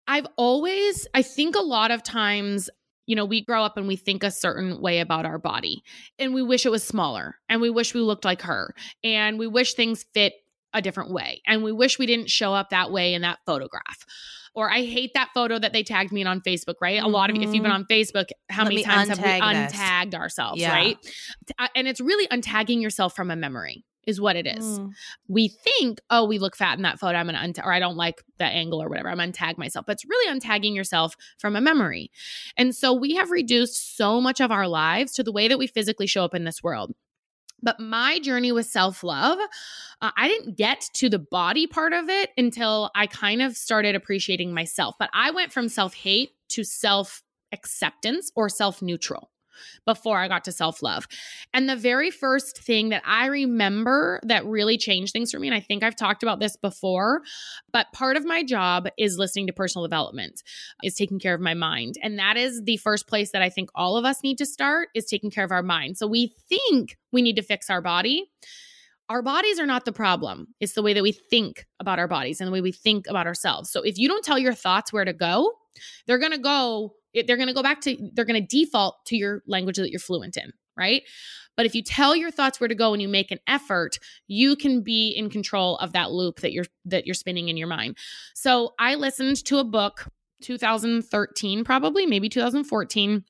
[SPEAKER 4] I've always, I think a lot of times, you know, we grow up and we think a certain way about our body and we wish it was smaller and we wish we looked like her and we wish things fit a different way and we wish we didn't show up that way in that photograph. Or I hate that photo that they tagged me in on Facebook, right? A lot of you, if you've been on Facebook, how
[SPEAKER 3] Let
[SPEAKER 4] many times have we
[SPEAKER 3] this.
[SPEAKER 4] untagged ourselves,
[SPEAKER 3] Yeah.
[SPEAKER 4] right? Uh, And it's really untagging yourself from a memory, is what it is.
[SPEAKER 3] Mm.
[SPEAKER 4] We think, oh, we look fat in that photo. I'm gonna untag, or I don't like that angle or whatever. I'm untag myself, but it's really untagging yourself from a memory. And so we have reduced so much of our lives to the way that we physically show up in this world. But my journey with self love, uh, I didn't get to the body part of it until I kind of started appreciating myself. But I went from self hate to self acceptance or self neutral before I got to self love. And the very first thing that I remember that really changed things for me, and I think I've talked about this before, but part of my job is listening to personal development, is taking care of my mind. And that is the first place that I think all of us need to start is taking care of our mind. So we think we need to fix our body. Our bodies are not the problem. It's the way that we think about our bodies and the way we think about ourselves. So if you don't tell your thoughts where to go, they're going to go they're going to go back to they're going to default to your language that you're fluent in right but if you tell your thoughts where to go and you make an effort you can be in control of that loop that you're that you're spinning in your mind so i listened to a book 2013 probably maybe 2014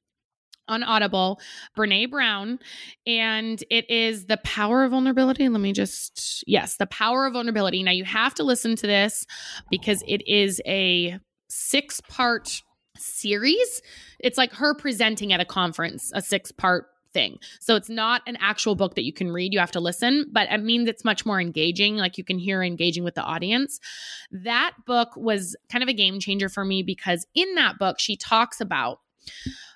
[SPEAKER 4] on Audible, Brene Brown, and it is The Power of Vulnerability. Let me just, yes, The Power of Vulnerability. Now, you have to listen to this because it is a six part series. It's like her presenting at a conference, a six part thing. So it's not an actual book that you can read, you have to listen, but it means it's much more engaging. Like you can hear engaging with the audience. That book was kind of a game changer for me because in that book, she talks about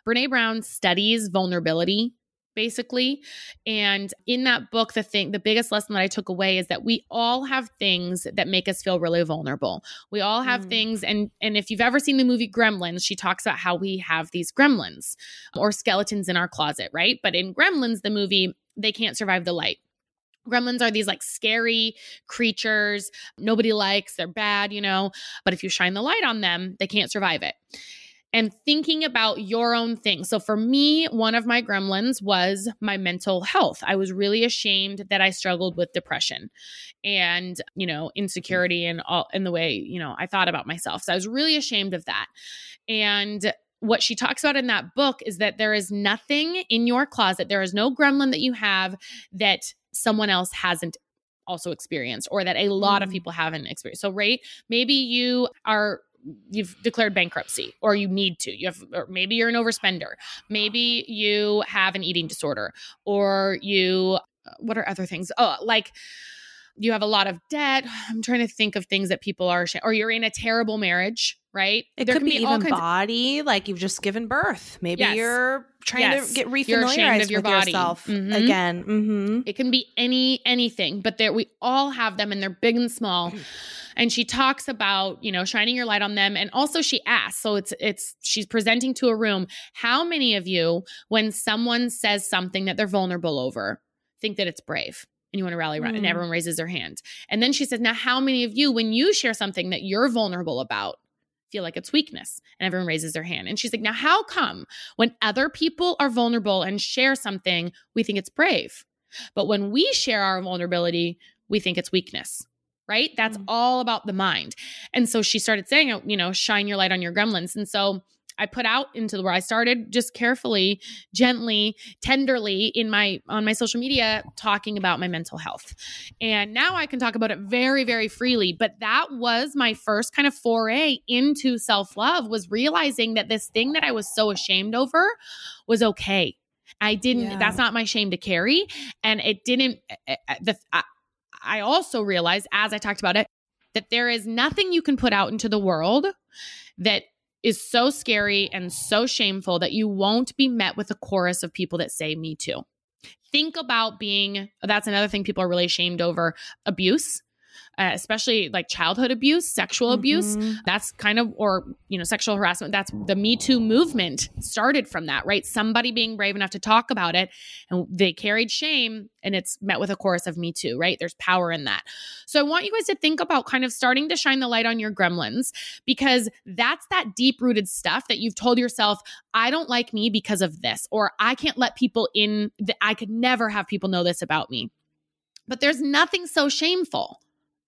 [SPEAKER 4] Brene Brown studies vulnerability basically. And in that book the thing the biggest lesson that i took away is that we all have things that make us feel really vulnerable. We all have
[SPEAKER 3] Mm.
[SPEAKER 4] things and and if you've ever seen the movie gremlins she talks about how we have these gremlins or skeletons in our closet right? But in gremlins the movie they can't survive the light. Gremlins are these like scary creatures. Nobody likes, they're bad, you know, but if you shine the light on them, they can't survive it. And thinking about your own thing. So for me, one of my gremlins was my mental health. I was really ashamed that I struggled with depression and, you know, insecurity and all in the way, you know, I thought about myself. So I was really ashamed of that. And what she talks about in that book is that there is nothing in your closet, there is no gremlin that you have that someone else hasn't also experienced or that a lot mm. of people haven't experienced. So, right, maybe you are you've declared bankruptcy or you need to you have or maybe you're an overspender maybe you have an eating disorder or you uh, what are other things oh like you have a lot of debt i'm trying to think of things that people are or you're in a terrible marriage right
[SPEAKER 3] it there could be, be even body of, like you've just given birth maybe yes. you're trying yes. to get refamiliarized of your with body. yourself mm-hmm. again mm-hmm.
[SPEAKER 4] it can be any anything but there we all have them and they're big and small and she talks about you know shining your light on them. And also she asks so it's it's she's presenting to a room how many of you when someone says something that they're vulnerable over think that it's brave? And you want to rally around mm. and everyone raises their hand. And then she says now how many of you when you share something that you're vulnerable about feel like it's weakness? And everyone raises their hand. And she's like now how come when other people are vulnerable and share something we think it's brave? But when we share our vulnerability we think it's weakness right? That's mm all about the mind. And so she started saying, you know, shine your light on your gremlins. And so I put out into where I started just carefully, gently, tenderly in my on my social media talking about my mental health. And now I can talk about it very very freely, but that was my first kind of foray into self-love was realizing that this thing that I was so ashamed over was okay. I didn't yeah. that's not my shame to carry and it didn't eh, eh, eh, the I also realized as I talked about it that there is nothing you can put out into the world that is so scary and so shameful that you won't be met with a chorus of people that say me too. Think about being that's another thing people are really ashamed over abuse uh, especially like childhood abuse, sexual mm-hmm. abuse. That's kind of, or, you know, sexual harassment. That's the Me Too movement started from that, right? Somebody being brave enough to talk about it and they carried shame and it's met with a chorus of Me Too, right? There's power in that. So I want you guys to think about kind of starting to shine the light on your gremlins because that's that deep rooted stuff that you've told yourself, I don't like me because of this, or I can't let people in, that I could never have people know this about me. But there's nothing so shameful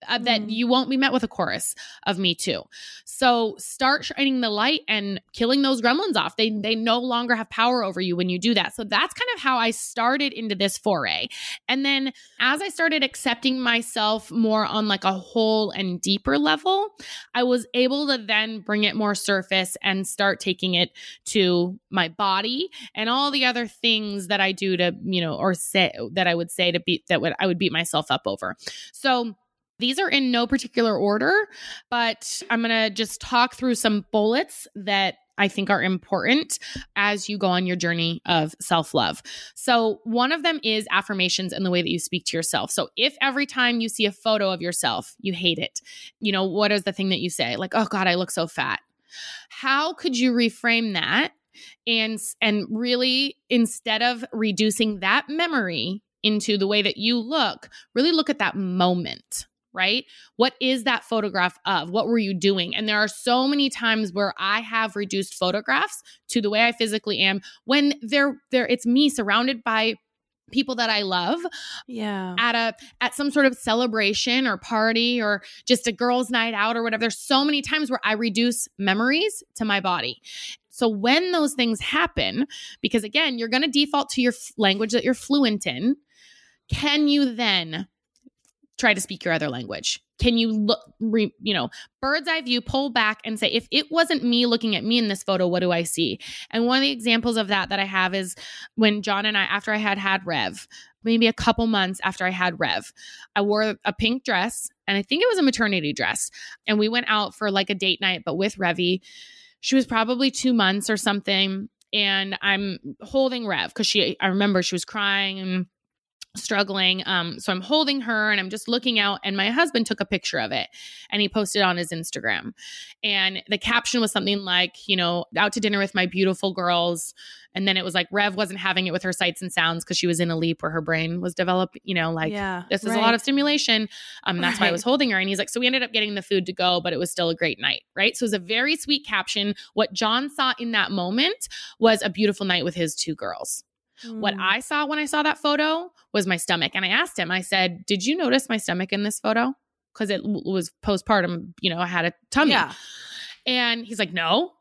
[SPEAKER 4] uh, that mm. you won't be met with a chorus of me too. So start shining the light and killing those gremlins off. They they no longer have power over you when you do that. So that's kind of how I started into this foray. And then as I started accepting myself more on like a whole and deeper level, I was able to then bring it more surface and start taking it to my body and all the other things that I do to, you know, or say that I would say to beat that would I would beat myself up over. So these are in no particular order, but I'm going to just talk through some bullets that I think are important as you go on your journey of self love. So, one of them is affirmations and the way that you speak to yourself. So, if every time you see a photo of yourself, you hate it, you know, what is the thing that you say? Like, oh God, I look so fat. How could you reframe that? And, and really, instead of reducing that memory into the way that you look, really look at that moment right? What is that photograph of? What were you doing? And there are so many times where I have reduced photographs to the way I physically am when they're there it's me surrounded by people that I love.
[SPEAKER 3] Yeah.
[SPEAKER 4] At a at some sort of celebration or party or just a girls night out or whatever. There's so many times where I reduce memories to my body. So when those things happen because again, you're going to default to your f- language that you're fluent in, can you then try to speak your other language? Can you look, re, you know, bird's eye view, pull back and say, if it wasn't me looking at me in this photo, what do I see? And one of the examples of that that I have is when John and I, after I had had Rev, maybe a couple months after I had Rev, I wore a pink dress and I think it was a maternity dress. And we went out for like a date night, but with Revy. She was probably two months or something. And I'm holding Rev because she, I remember she was crying and struggling. Um, so I'm holding her and I'm just looking out, and my husband took a picture of it and he posted on his Instagram. And the caption was something like, you know, out to dinner with my beautiful girls. And then it was like Rev wasn't having it with her sights and sounds because she was in a leap where her brain was developed, you know, like
[SPEAKER 3] yeah,
[SPEAKER 4] this is
[SPEAKER 3] right.
[SPEAKER 4] a lot of stimulation. Um, that's why I was holding her. And he's like, so we ended up getting the food to go, but it was still a great night, right? So it was a very sweet caption. What John saw in that moment was a beautiful night with his two girls. What
[SPEAKER 3] Mm.
[SPEAKER 4] I saw when I saw that photo was my stomach. And I asked him, I said, Did you notice my stomach in this photo? Because it was postpartum, you know, I had a tummy.
[SPEAKER 3] yeah,
[SPEAKER 4] And he's like, No.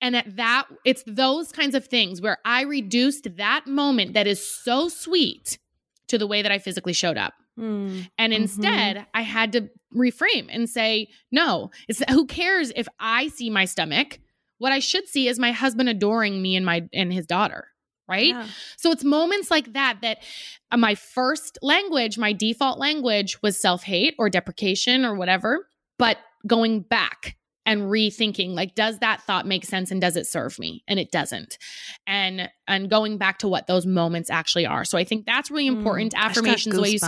[SPEAKER 4] And at that, it's those kinds of things where I reduced that moment that is so sweet to the way that I physically showed up.
[SPEAKER 3] Mm.
[SPEAKER 4] And
[SPEAKER 3] Mhm.
[SPEAKER 4] instead, I had to reframe and say, no, it's who cares if I see my stomach? What I should see is my husband adoring me and my and his daughter, right?
[SPEAKER 3] Yeah.
[SPEAKER 4] So it's moments like that that uh, my first language, my default language was self-hate or deprecation or whatever, but going back and rethinking like does that thought make sense and does it serve me and it doesn't and and going back to what those moments actually are so i think that's really important
[SPEAKER 3] Mm. I just got
[SPEAKER 4] affirmations the way you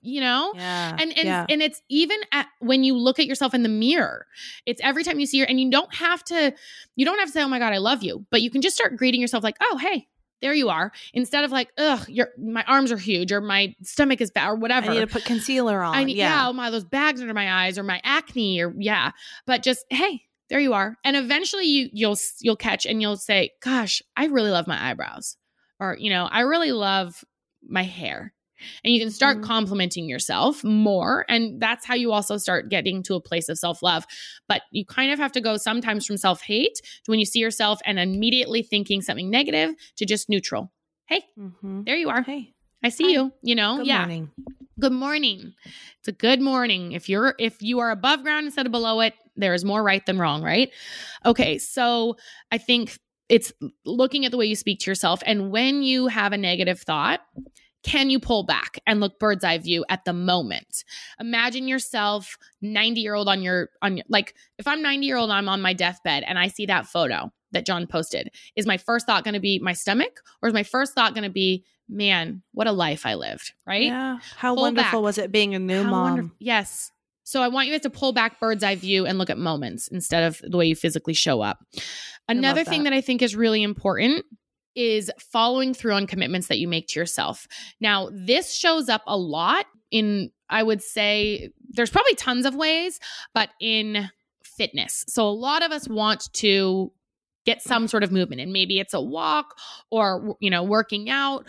[SPEAKER 4] you know
[SPEAKER 3] Yeah,
[SPEAKER 4] and and
[SPEAKER 3] yeah.
[SPEAKER 4] and it's even at when you look at yourself in the mirror it's every time you see her and you don't have to you don't have to say oh my god i love you but you can just start greeting yourself like oh hey there you are instead of like ugh your my arms are huge or my stomach is bad or whatever
[SPEAKER 3] I need to put concealer on.
[SPEAKER 4] I need, yeah.
[SPEAKER 3] yeah.
[SPEAKER 4] oh my, those bags under my eyes or my acne or yeah. But just, hey, there you are. And eventually you, you'll, you'll catch and you'll say, gosh, I really love my eyebrows or, you know, I really love my hair. And you can start
[SPEAKER 3] Mhm.
[SPEAKER 4] complimenting yourself more. And that's how you also start getting to a place of self love. But you kind of have to go sometimes from self hate to when you see yourself and immediately thinking something negative to just neutral. Hey,
[SPEAKER 3] Mhm.
[SPEAKER 4] there you are.
[SPEAKER 3] Hey,
[SPEAKER 4] I see
[SPEAKER 3] Hi.
[SPEAKER 4] you. You know,
[SPEAKER 3] good
[SPEAKER 4] yeah
[SPEAKER 3] morning.
[SPEAKER 4] good morning it's a good morning if you're if you are above ground instead of below it there is more right than wrong right okay so i think it's looking at the way you speak to yourself and when you have a negative thought can you pull back and look bird's eye view at the moment imagine yourself 90 year old on your on your, like if i'm 90 year old i'm on my deathbed and i see that photo that john posted is my first thought going to be my stomach or is my first thought going to be man what a life i lived right
[SPEAKER 3] Yeah. How
[SPEAKER 4] Pull
[SPEAKER 3] wonderful
[SPEAKER 4] back.
[SPEAKER 3] was it being a new
[SPEAKER 4] how
[SPEAKER 3] mom?
[SPEAKER 4] wonderful- Yes. So I want you guys to pull back bird's eye view and look at moments instead of the way you physically show up. Another thing
[SPEAKER 3] that.
[SPEAKER 4] that I think is really important is following through on commitments that you make to yourself. Now, this shows up a lot in, I would say, there's probably tons of ways, but in fitness. So a lot of us want to get some sort of movement and maybe it's a walk or you know working out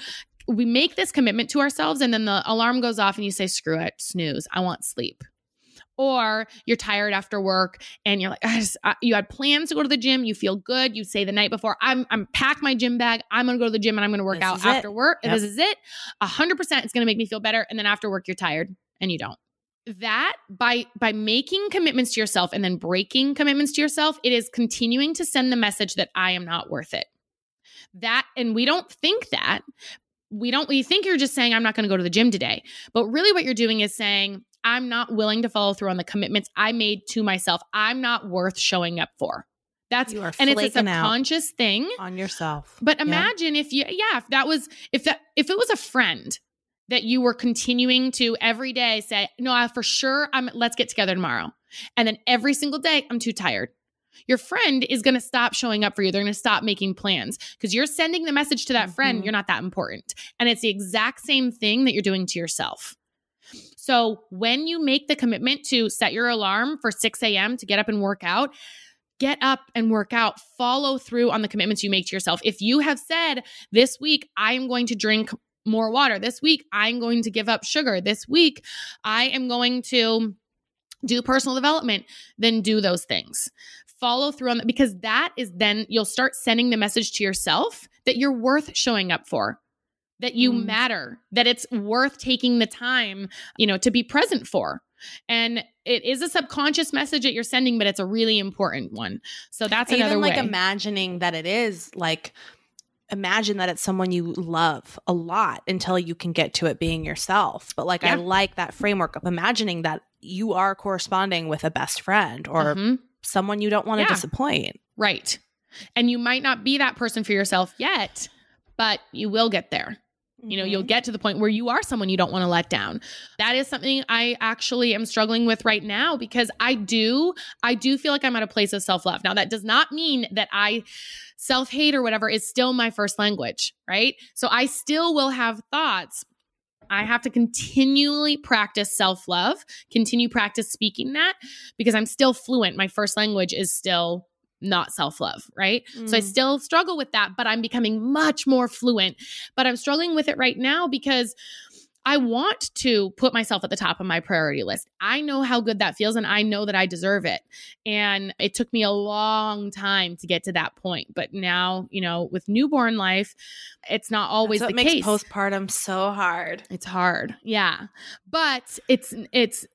[SPEAKER 4] we make this commitment to ourselves and then the alarm goes off and you say screw it snooze i want sleep or you're tired after work and you're like I just, you had plans to go to the gym you feel good you say the night before i'm i'm pack my gym bag i'm gonna go to the gym and i'm gonna work
[SPEAKER 3] This
[SPEAKER 4] out
[SPEAKER 3] is it.
[SPEAKER 4] after work
[SPEAKER 3] Yep.
[SPEAKER 4] this is it. 100% it's gonna make me feel better and then after work you're tired and you don't. That by by making commitments to yourself and then breaking commitments to yourself it is continuing to send the message that i am not worth it. That and we don't think that. We don't we think you're just saying i'm not going to go to the gym today. But really what you're doing is saying i'm not willing to follow through on the commitments i made to myself i'm not worth showing up for that's
[SPEAKER 3] You are
[SPEAKER 4] and it's a subconscious thing
[SPEAKER 3] on yourself.
[SPEAKER 4] but
[SPEAKER 3] Yeah.
[SPEAKER 4] imagine if you, yeah, if that was, if that, if it was a friend that you were continuing to every day say, no, I for sure, I'm, let's get together tomorrow. And then every single day, I'm too tired. Your friend is going to stop showing up for you. They're going to stop making plans because you're sending the message to that friend,
[SPEAKER 3] Mhm.
[SPEAKER 4] you're not that important. And it's the exact same thing that you're doing to yourself. So when you make the commitment to set your alarm for 6 a.m. to get up and work out, get up and work out. Follow through on the commitments you make to yourself. If you have said this week, I am going to drink more water. This week, I'm going to give up sugar. This week, I am going to do personal development, then do those things. Follow through on that because that is then you'll start sending the message to yourself that you're worth showing up for that you
[SPEAKER 3] Mm.
[SPEAKER 4] matter that it's worth taking the time you know to be present for and it is a subconscious message that you're sending but it's a really important one so that's
[SPEAKER 3] Even
[SPEAKER 4] another
[SPEAKER 3] like
[SPEAKER 4] way
[SPEAKER 3] imagining that it is like imagine that it's someone you love a lot until you can get to it being yourself. But like I like that framework of imagining that you are corresponding with a best friend or
[SPEAKER 4] Mhm.
[SPEAKER 3] someone you don't want to
[SPEAKER 4] Yeah.
[SPEAKER 3] disappoint.
[SPEAKER 4] right and you might not be that person for yourself yet but you will get there You know, you'll
[SPEAKER 3] Mhm.
[SPEAKER 4] get to the point where you are someone you don't want to let down. That is something I actually am struggling with right now because I do, I do feel like I'm at a place of self love. Now, that does not mean that I self hate or whatever is still my first language, right? So I still will have thoughts. I have to continually practice self love, continue practice speaking that because I'm still fluent. My first language is still not self love, right? So I
[SPEAKER 3] Mm.
[SPEAKER 4] still struggle with that, but I'm becoming much more fluent. But I'm struggling with it right now because I want to put myself at the top of my priority list. I know how good that feels and I know that I deserve it. And it took me a long time to get to that point. But now, you know, with newborn life, it's not always
[SPEAKER 3] That's what
[SPEAKER 4] the
[SPEAKER 3] makes
[SPEAKER 4] case.
[SPEAKER 3] postpartum so hard.
[SPEAKER 4] It's hard. Yeah. But it's it's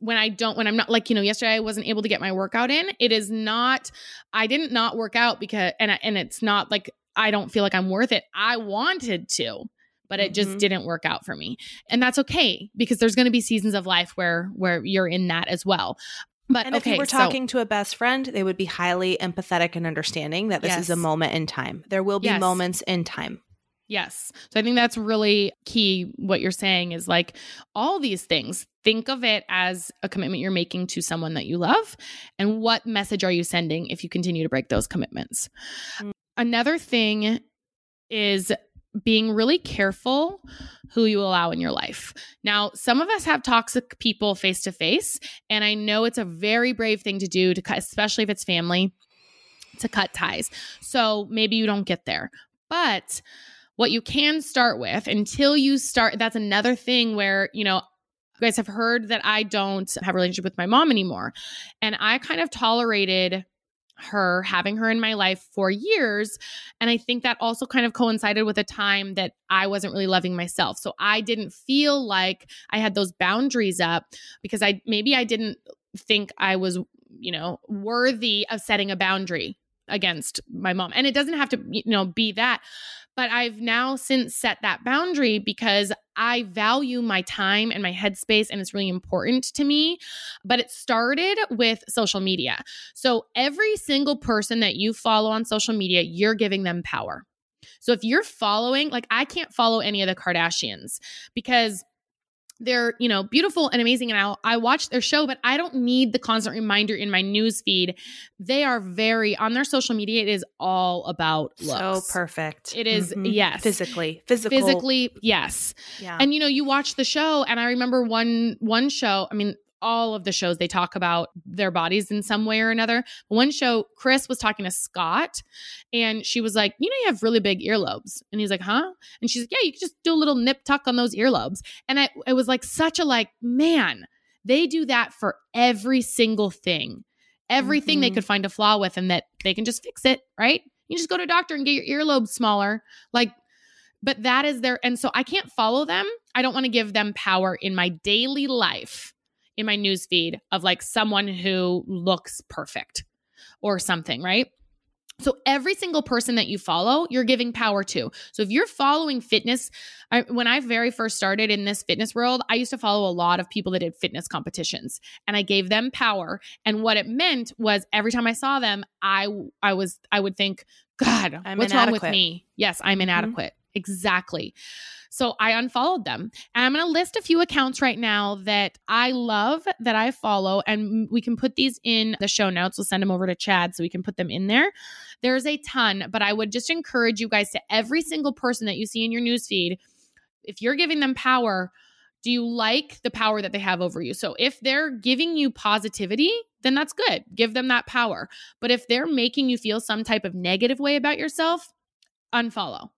[SPEAKER 4] when I don't when I'm not like, you know, yesterday I wasn't able to get my workout in. It is not I didn't not work out because and I- and it's not like I don't feel like I'm worth it. I wanted to, but it just
[SPEAKER 3] Mhm.
[SPEAKER 4] didn't work out for me. And that's okay because there's going to be seasons of life where where you're in that as well. But
[SPEAKER 3] And if
[SPEAKER 4] okay,
[SPEAKER 3] you were
[SPEAKER 4] so-
[SPEAKER 3] talking to a best friend, they would be highly empathetic and understanding that this is a moment in time. There will be
[SPEAKER 4] Yes.
[SPEAKER 3] moments in time.
[SPEAKER 4] Yes. So I think that's really key. What you're saying is like all these things, think of it as a commitment you're making to someone that you love. And what message are you sending if you continue to break those commitments?
[SPEAKER 3] Mm.
[SPEAKER 4] Another thing is being really careful who you allow in your life. Now, some of us have toxic people face to face, and I know it's a very brave thing to do to cut, especially if it's family, to cut ties. So maybe you don't get there. But what you can start with until you start that's another thing where you know you guys have heard that i don't have a relationship with my mom anymore and i kind of tolerated her having her in my life for years and i think that also kind of coincided with a time that i wasn't really loving myself. So i didn't feel like i had those boundaries up because i maybe i didn't think i was you know worthy of setting a boundary against my mom and it doesn't have to you know be that but I've now since set that boundary because I value my time and my headspace and it's really important to me. But it started with social media. So every single person that you follow on social media, you're giving them power. So if you're following, like I can't follow any of the Kardashians because they're you know beautiful and amazing and I'll, i watch their show but i don't need the constant reminder in my news feed they are very on their social media it is all about looks
[SPEAKER 3] So perfect.
[SPEAKER 4] It is-
[SPEAKER 3] Mhm.
[SPEAKER 4] yes.
[SPEAKER 3] Physically. Physical.
[SPEAKER 4] physically yes
[SPEAKER 3] Yeah.
[SPEAKER 4] and you know you watch the show and i remember one one show i mean all of the shows they talk about their bodies in some way or another. One show chris was talking to scott and she was like you know you have really big earlobes. And he's like huh? And she's like yeah you can just do a little nip tuck on those earlobes. And I, it was like such a like man they do that for every single thing. Everything they
[SPEAKER 3] Mhm.
[SPEAKER 4] could find a flaw with and that they can just fix it right? You just go to a doctor and get your earlobes smaller. Like but that is their and so i can't follow them. I don't want to give them power in my daily life in my news feed of like someone who looks perfect or something right? So every single person that you follow you're giving power to. So if you're following fitness I, when i very first started in this fitness world i used to follow a lot of people that did fitness competitions and i gave them power. And what it meant was every time i saw them i i was i would think god
[SPEAKER 3] I'm
[SPEAKER 4] what's wrong with me? Yes i'm
[SPEAKER 3] Mhm.
[SPEAKER 4] inadequate exactly so I unfollowed them. And I'm going to list a few accounts right now that I love that I follow. And we can put these in the show notes. We'll send them over to Chad so we can put them in there. There's a ton, but I would just encourage you guys to every single person that you see in your newsfeed, if you're giving them power, do you like the power that they have over you? So if they're giving you positivity, then that's good. Give them that power. But if they're making you feel some type of negative way about yourself, unfollow.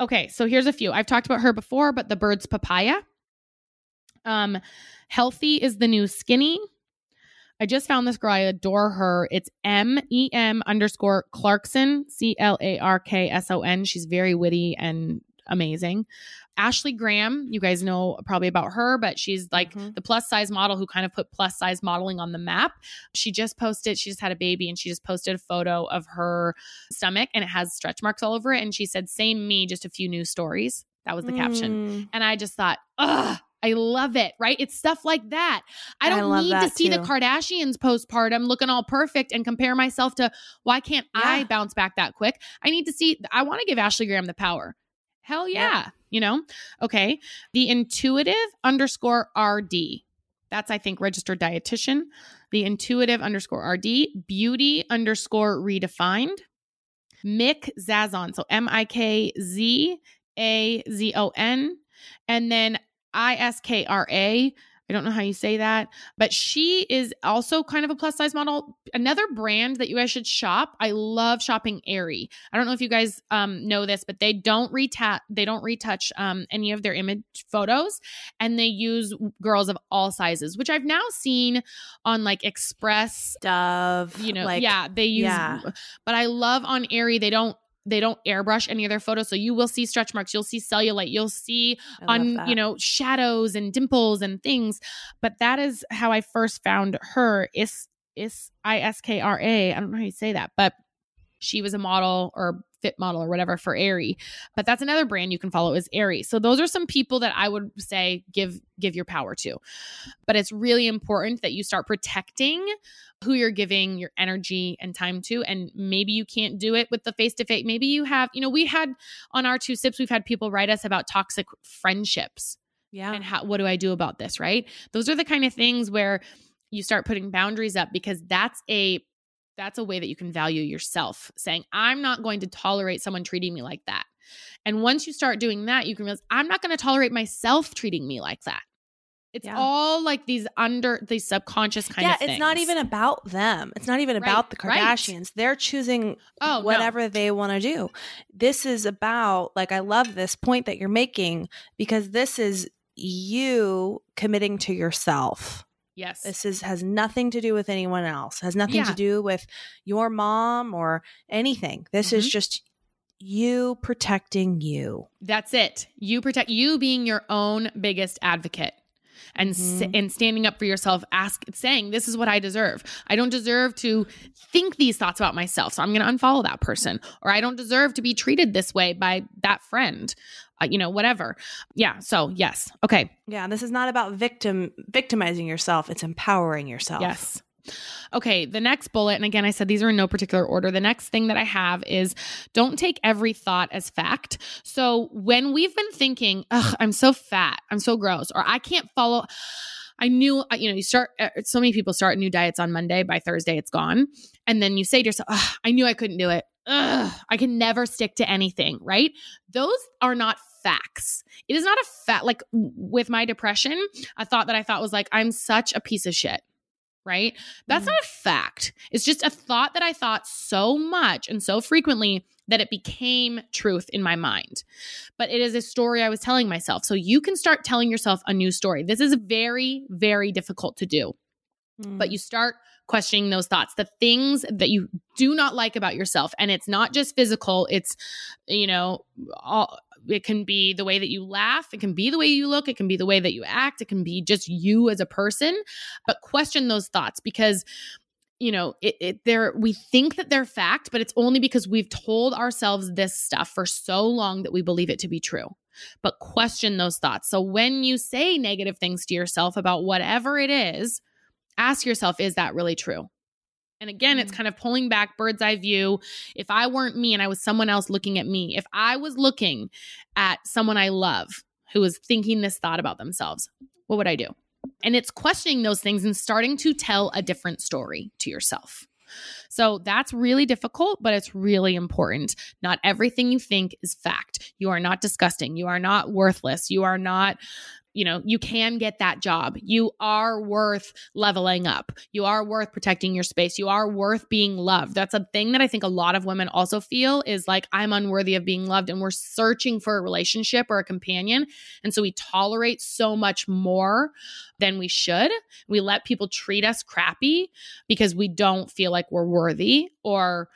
[SPEAKER 4] Okay, so here's a few. I've talked about her before, but the bird's papaya. Um, healthy is the new skinny. I just found this girl. I adore her. It's M E M underscore Clarkson, C L A R K S O N. She's very witty and amazing. Ashley Graham, you guys know probably about her, but she's like
[SPEAKER 3] Mhm.
[SPEAKER 4] the plus size model who kind of put plus size modeling on the map. She just posted, she just had a baby and she just posted a photo of her stomach and it has stretch marks all over it. And she said, Same me, just a few new stories. That was the caption.
[SPEAKER 3] Mm.
[SPEAKER 4] And I just thought, ugh, I love it, right? It's stuff like that. I
[SPEAKER 3] I
[SPEAKER 4] don't
[SPEAKER 3] love
[SPEAKER 4] need to see the. Kardashians postpartum looking all perfect and compare myself to why can't I bounce back that quick? I need to see, I want to give Ashley Graham the power. Hell yeah. You know? Okay. The intuitive underscore RD. That's, I think, registered dietitian. The intuitive underscore RD. Beauty underscore redefined. Mik Zazon. So M I K Z A Z O N. And then I S K R A. I don't know how you say that, but she is also kind of a plus size model. Another brand that you guys should shop. I love shopping Aerie. I don't know if you guys um, know this, but they don't retouch they don't retouch um, any of their image photos, and they use girls of all sizes, which I've now seen on like Express.
[SPEAKER 3] Dove,
[SPEAKER 4] You know,
[SPEAKER 3] like,
[SPEAKER 4] yeah, they use.
[SPEAKER 3] yeah.
[SPEAKER 4] But I love on Aerie they don't they don't airbrush any of their photos, so you will see stretch marks, you'll see cellulite, you'll see on
[SPEAKER 3] that.
[SPEAKER 4] you know shadows and dimples and things. But that is how i first found her is is i-s-k-r-a i don't know how you say that but she was a model or fit model or whatever for Aerie. But that's another brand you can follow is Aerie. So those are some people that I would say give give your power to. But it's really important that you start protecting who you're giving your energy and time to and maybe you can't do it with the face to face. Maybe you have, you know, we had on our two sips we've had people write us about toxic friendships
[SPEAKER 3] yeah.
[SPEAKER 4] and how what do I do about this, right? Those are the kind of things where you start putting boundaries up because that's a that's a way that you can value yourself saying i'm not going to tolerate someone treating me like that and once you start doing that you can realize i'm not going to tolerate myself treating me like that it's
[SPEAKER 3] Yeah.
[SPEAKER 4] all like these under these subconscious kind
[SPEAKER 3] yeah,
[SPEAKER 4] of Yeah,
[SPEAKER 3] it's not even about them. It's not even
[SPEAKER 4] Right,
[SPEAKER 3] about the
[SPEAKER 4] right.
[SPEAKER 3] Kardashians. They're choosing
[SPEAKER 4] oh no.
[SPEAKER 3] whatever they want to do. This is about like I love this point that you're making because this is you committing to yourself.
[SPEAKER 4] Yes
[SPEAKER 3] This is has nothing to do with anyone else. Has nothing
[SPEAKER 4] Yeah.
[SPEAKER 3] to do with your mom or anything. This is
[SPEAKER 4] Mhm.
[SPEAKER 3] just you protecting you.
[SPEAKER 4] That's it. You protect you being your own biggest advocate. And s-
[SPEAKER 3] Mhm.
[SPEAKER 4] and standing up for yourself, ask saying this is what I deserve. I don't deserve to think these thoughts about myself, so I'm going to unfollow that person. Or I don't deserve to be treated this way by that friend. Uh, you know, whatever. Yeah. So yes. Okay.
[SPEAKER 3] Yeah, this is not about victim victimizing yourself. It's empowering yourself.
[SPEAKER 4] Yes. Okay, the next bullet, and again, I said these are in no particular order. The next thing that I have is don't take every thought as fact. So when we've been thinking, ugh, I'm so fat, I'm so gross, or I can't follow. I knew, uh, you know, you start, uh, so many people start new diets on Monday. By Thursday, it's gone. And then you say to yourself, I knew I couldn't do it. Ugh, I can never stick to anything, right? Those are not facts. It is not a fact. Like with my depression, a thought that I thought was like, I'm such a piece of shit right? That's
[SPEAKER 3] Mhm.
[SPEAKER 4] not a fact. It's just a thought that I thought so much and so frequently that it became truth in my mind. But it is a story I was telling myself. So you can start telling yourself a new story. This is very, very difficult to do,
[SPEAKER 3] Mm.
[SPEAKER 4] but you start questioning those thoughts, the things that you do not like about yourself. And it's not just physical, it's, you know, all, it can be the way that you laugh, it can be the way you look, it can be the way that you act, it can be just you as a person. But question those thoughts because you know it, it they're we think that they're fact but it's only because we've told ourselves this stuff for so long that we believe it to be true but question those thoughts so when you say negative things to yourself about whatever it is ask yourself is that really true and again, it's
[SPEAKER 3] Mm.
[SPEAKER 4] kind of pulling back bird's eye view. If I weren't me and I was someone else looking at me, if I was looking at someone I love who was thinking this thought about themselves, what would I do? And it's questioning those things and starting to tell a different story to yourself. So that's really difficult, but it's really important. Not everything you think is fact. You are not disgusting. You are not worthless. You are not, you know, you can get that job. You are worth leveling up. You are worth protecting your space. You are worth being loved. That's a thing that I think a lot of women also feel is like, I'm unworthy of being loved. And we're searching for a relationship or a companion. And so we tolerate so much more than we should. We let people treat us crappy because we don't feel like we're worthy or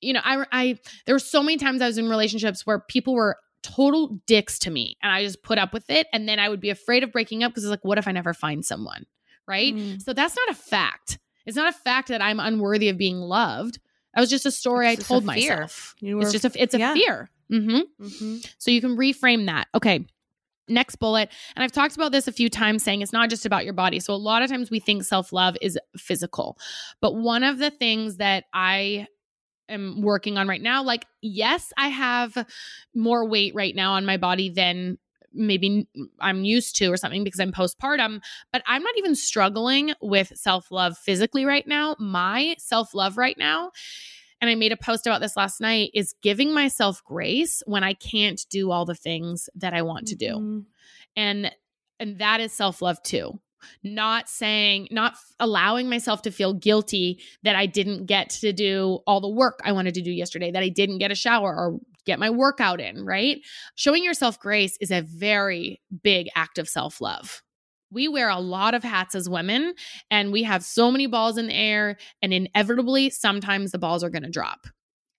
[SPEAKER 4] you know I I there were so many times I was in relationships where people were total dicks to me and I just put up with it and then I would be afraid of breaking up because it's like what if I never find someone right
[SPEAKER 3] Mm.
[SPEAKER 4] so that's not a fact it's not a fact that I'm unworthy of being loved that was just a story
[SPEAKER 3] It's
[SPEAKER 4] I told myself
[SPEAKER 3] You
[SPEAKER 4] it's
[SPEAKER 3] were-
[SPEAKER 4] just a it's a
[SPEAKER 3] yeah.
[SPEAKER 4] fear hmm
[SPEAKER 3] Mhm.
[SPEAKER 4] so you can reframe that. Okay. Next bullet. And I've talked about this a few times saying it's not just about your body. So a lot of times we think self love is physical. But one of the things that I am working on right now. Like, yes, I have more weight right now on my body than maybe I'm used to or something because I'm postpartum, but I'm not even struggling with self love physically right now. My self love right now, and I made a post about this last night, is giving myself grace when I can't do all the things that I want to do.
[SPEAKER 3] Mhm.
[SPEAKER 4] And and that is self-love too. Not saying, not allowing myself to feel guilty that I didn't get to do all the work I wanted to do yesterday, that I didn't get a shower or get my workout in, right? Showing yourself grace is a very big act of self love. We wear a lot of hats as women, and we have so many balls in the air, and inevitably, sometimes the balls are going to drop.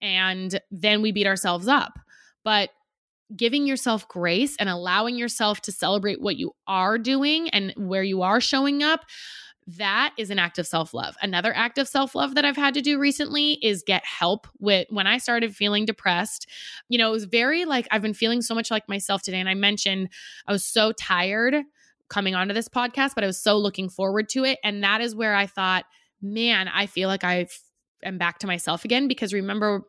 [SPEAKER 4] And then we beat ourselves up. But giving yourself grace and allowing yourself to celebrate what you are doing and where you are showing up that is an act of self love. Another act of self love that I've had to do recently is get help with when I started feeling depressed. You know, it was very like I've been feeling so much like myself today. And I mentioned I was so tired coming onto this podcast, but I was so looking forward to it. And that is where I thought, man, I feel like I am back to myself again because remember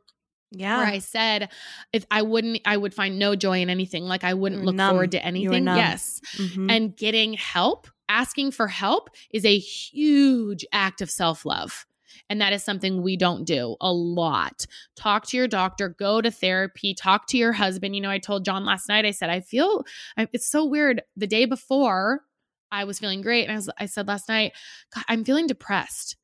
[SPEAKER 3] Yeah.
[SPEAKER 4] where I said if I wouldn't I would find no joy in anything like I wouldn't look
[SPEAKER 3] numb.
[SPEAKER 4] forward to anything. yes.
[SPEAKER 3] Mhm.
[SPEAKER 4] and getting help asking for help is a huge act of self-love. And that is something we don't do a lot. Talk to your doctor go to therapy talk to your husband. You know I told John last night I said I feel I, it's so weird. The day before I was feeling great. And I was I said last night God, I'm feeling depressed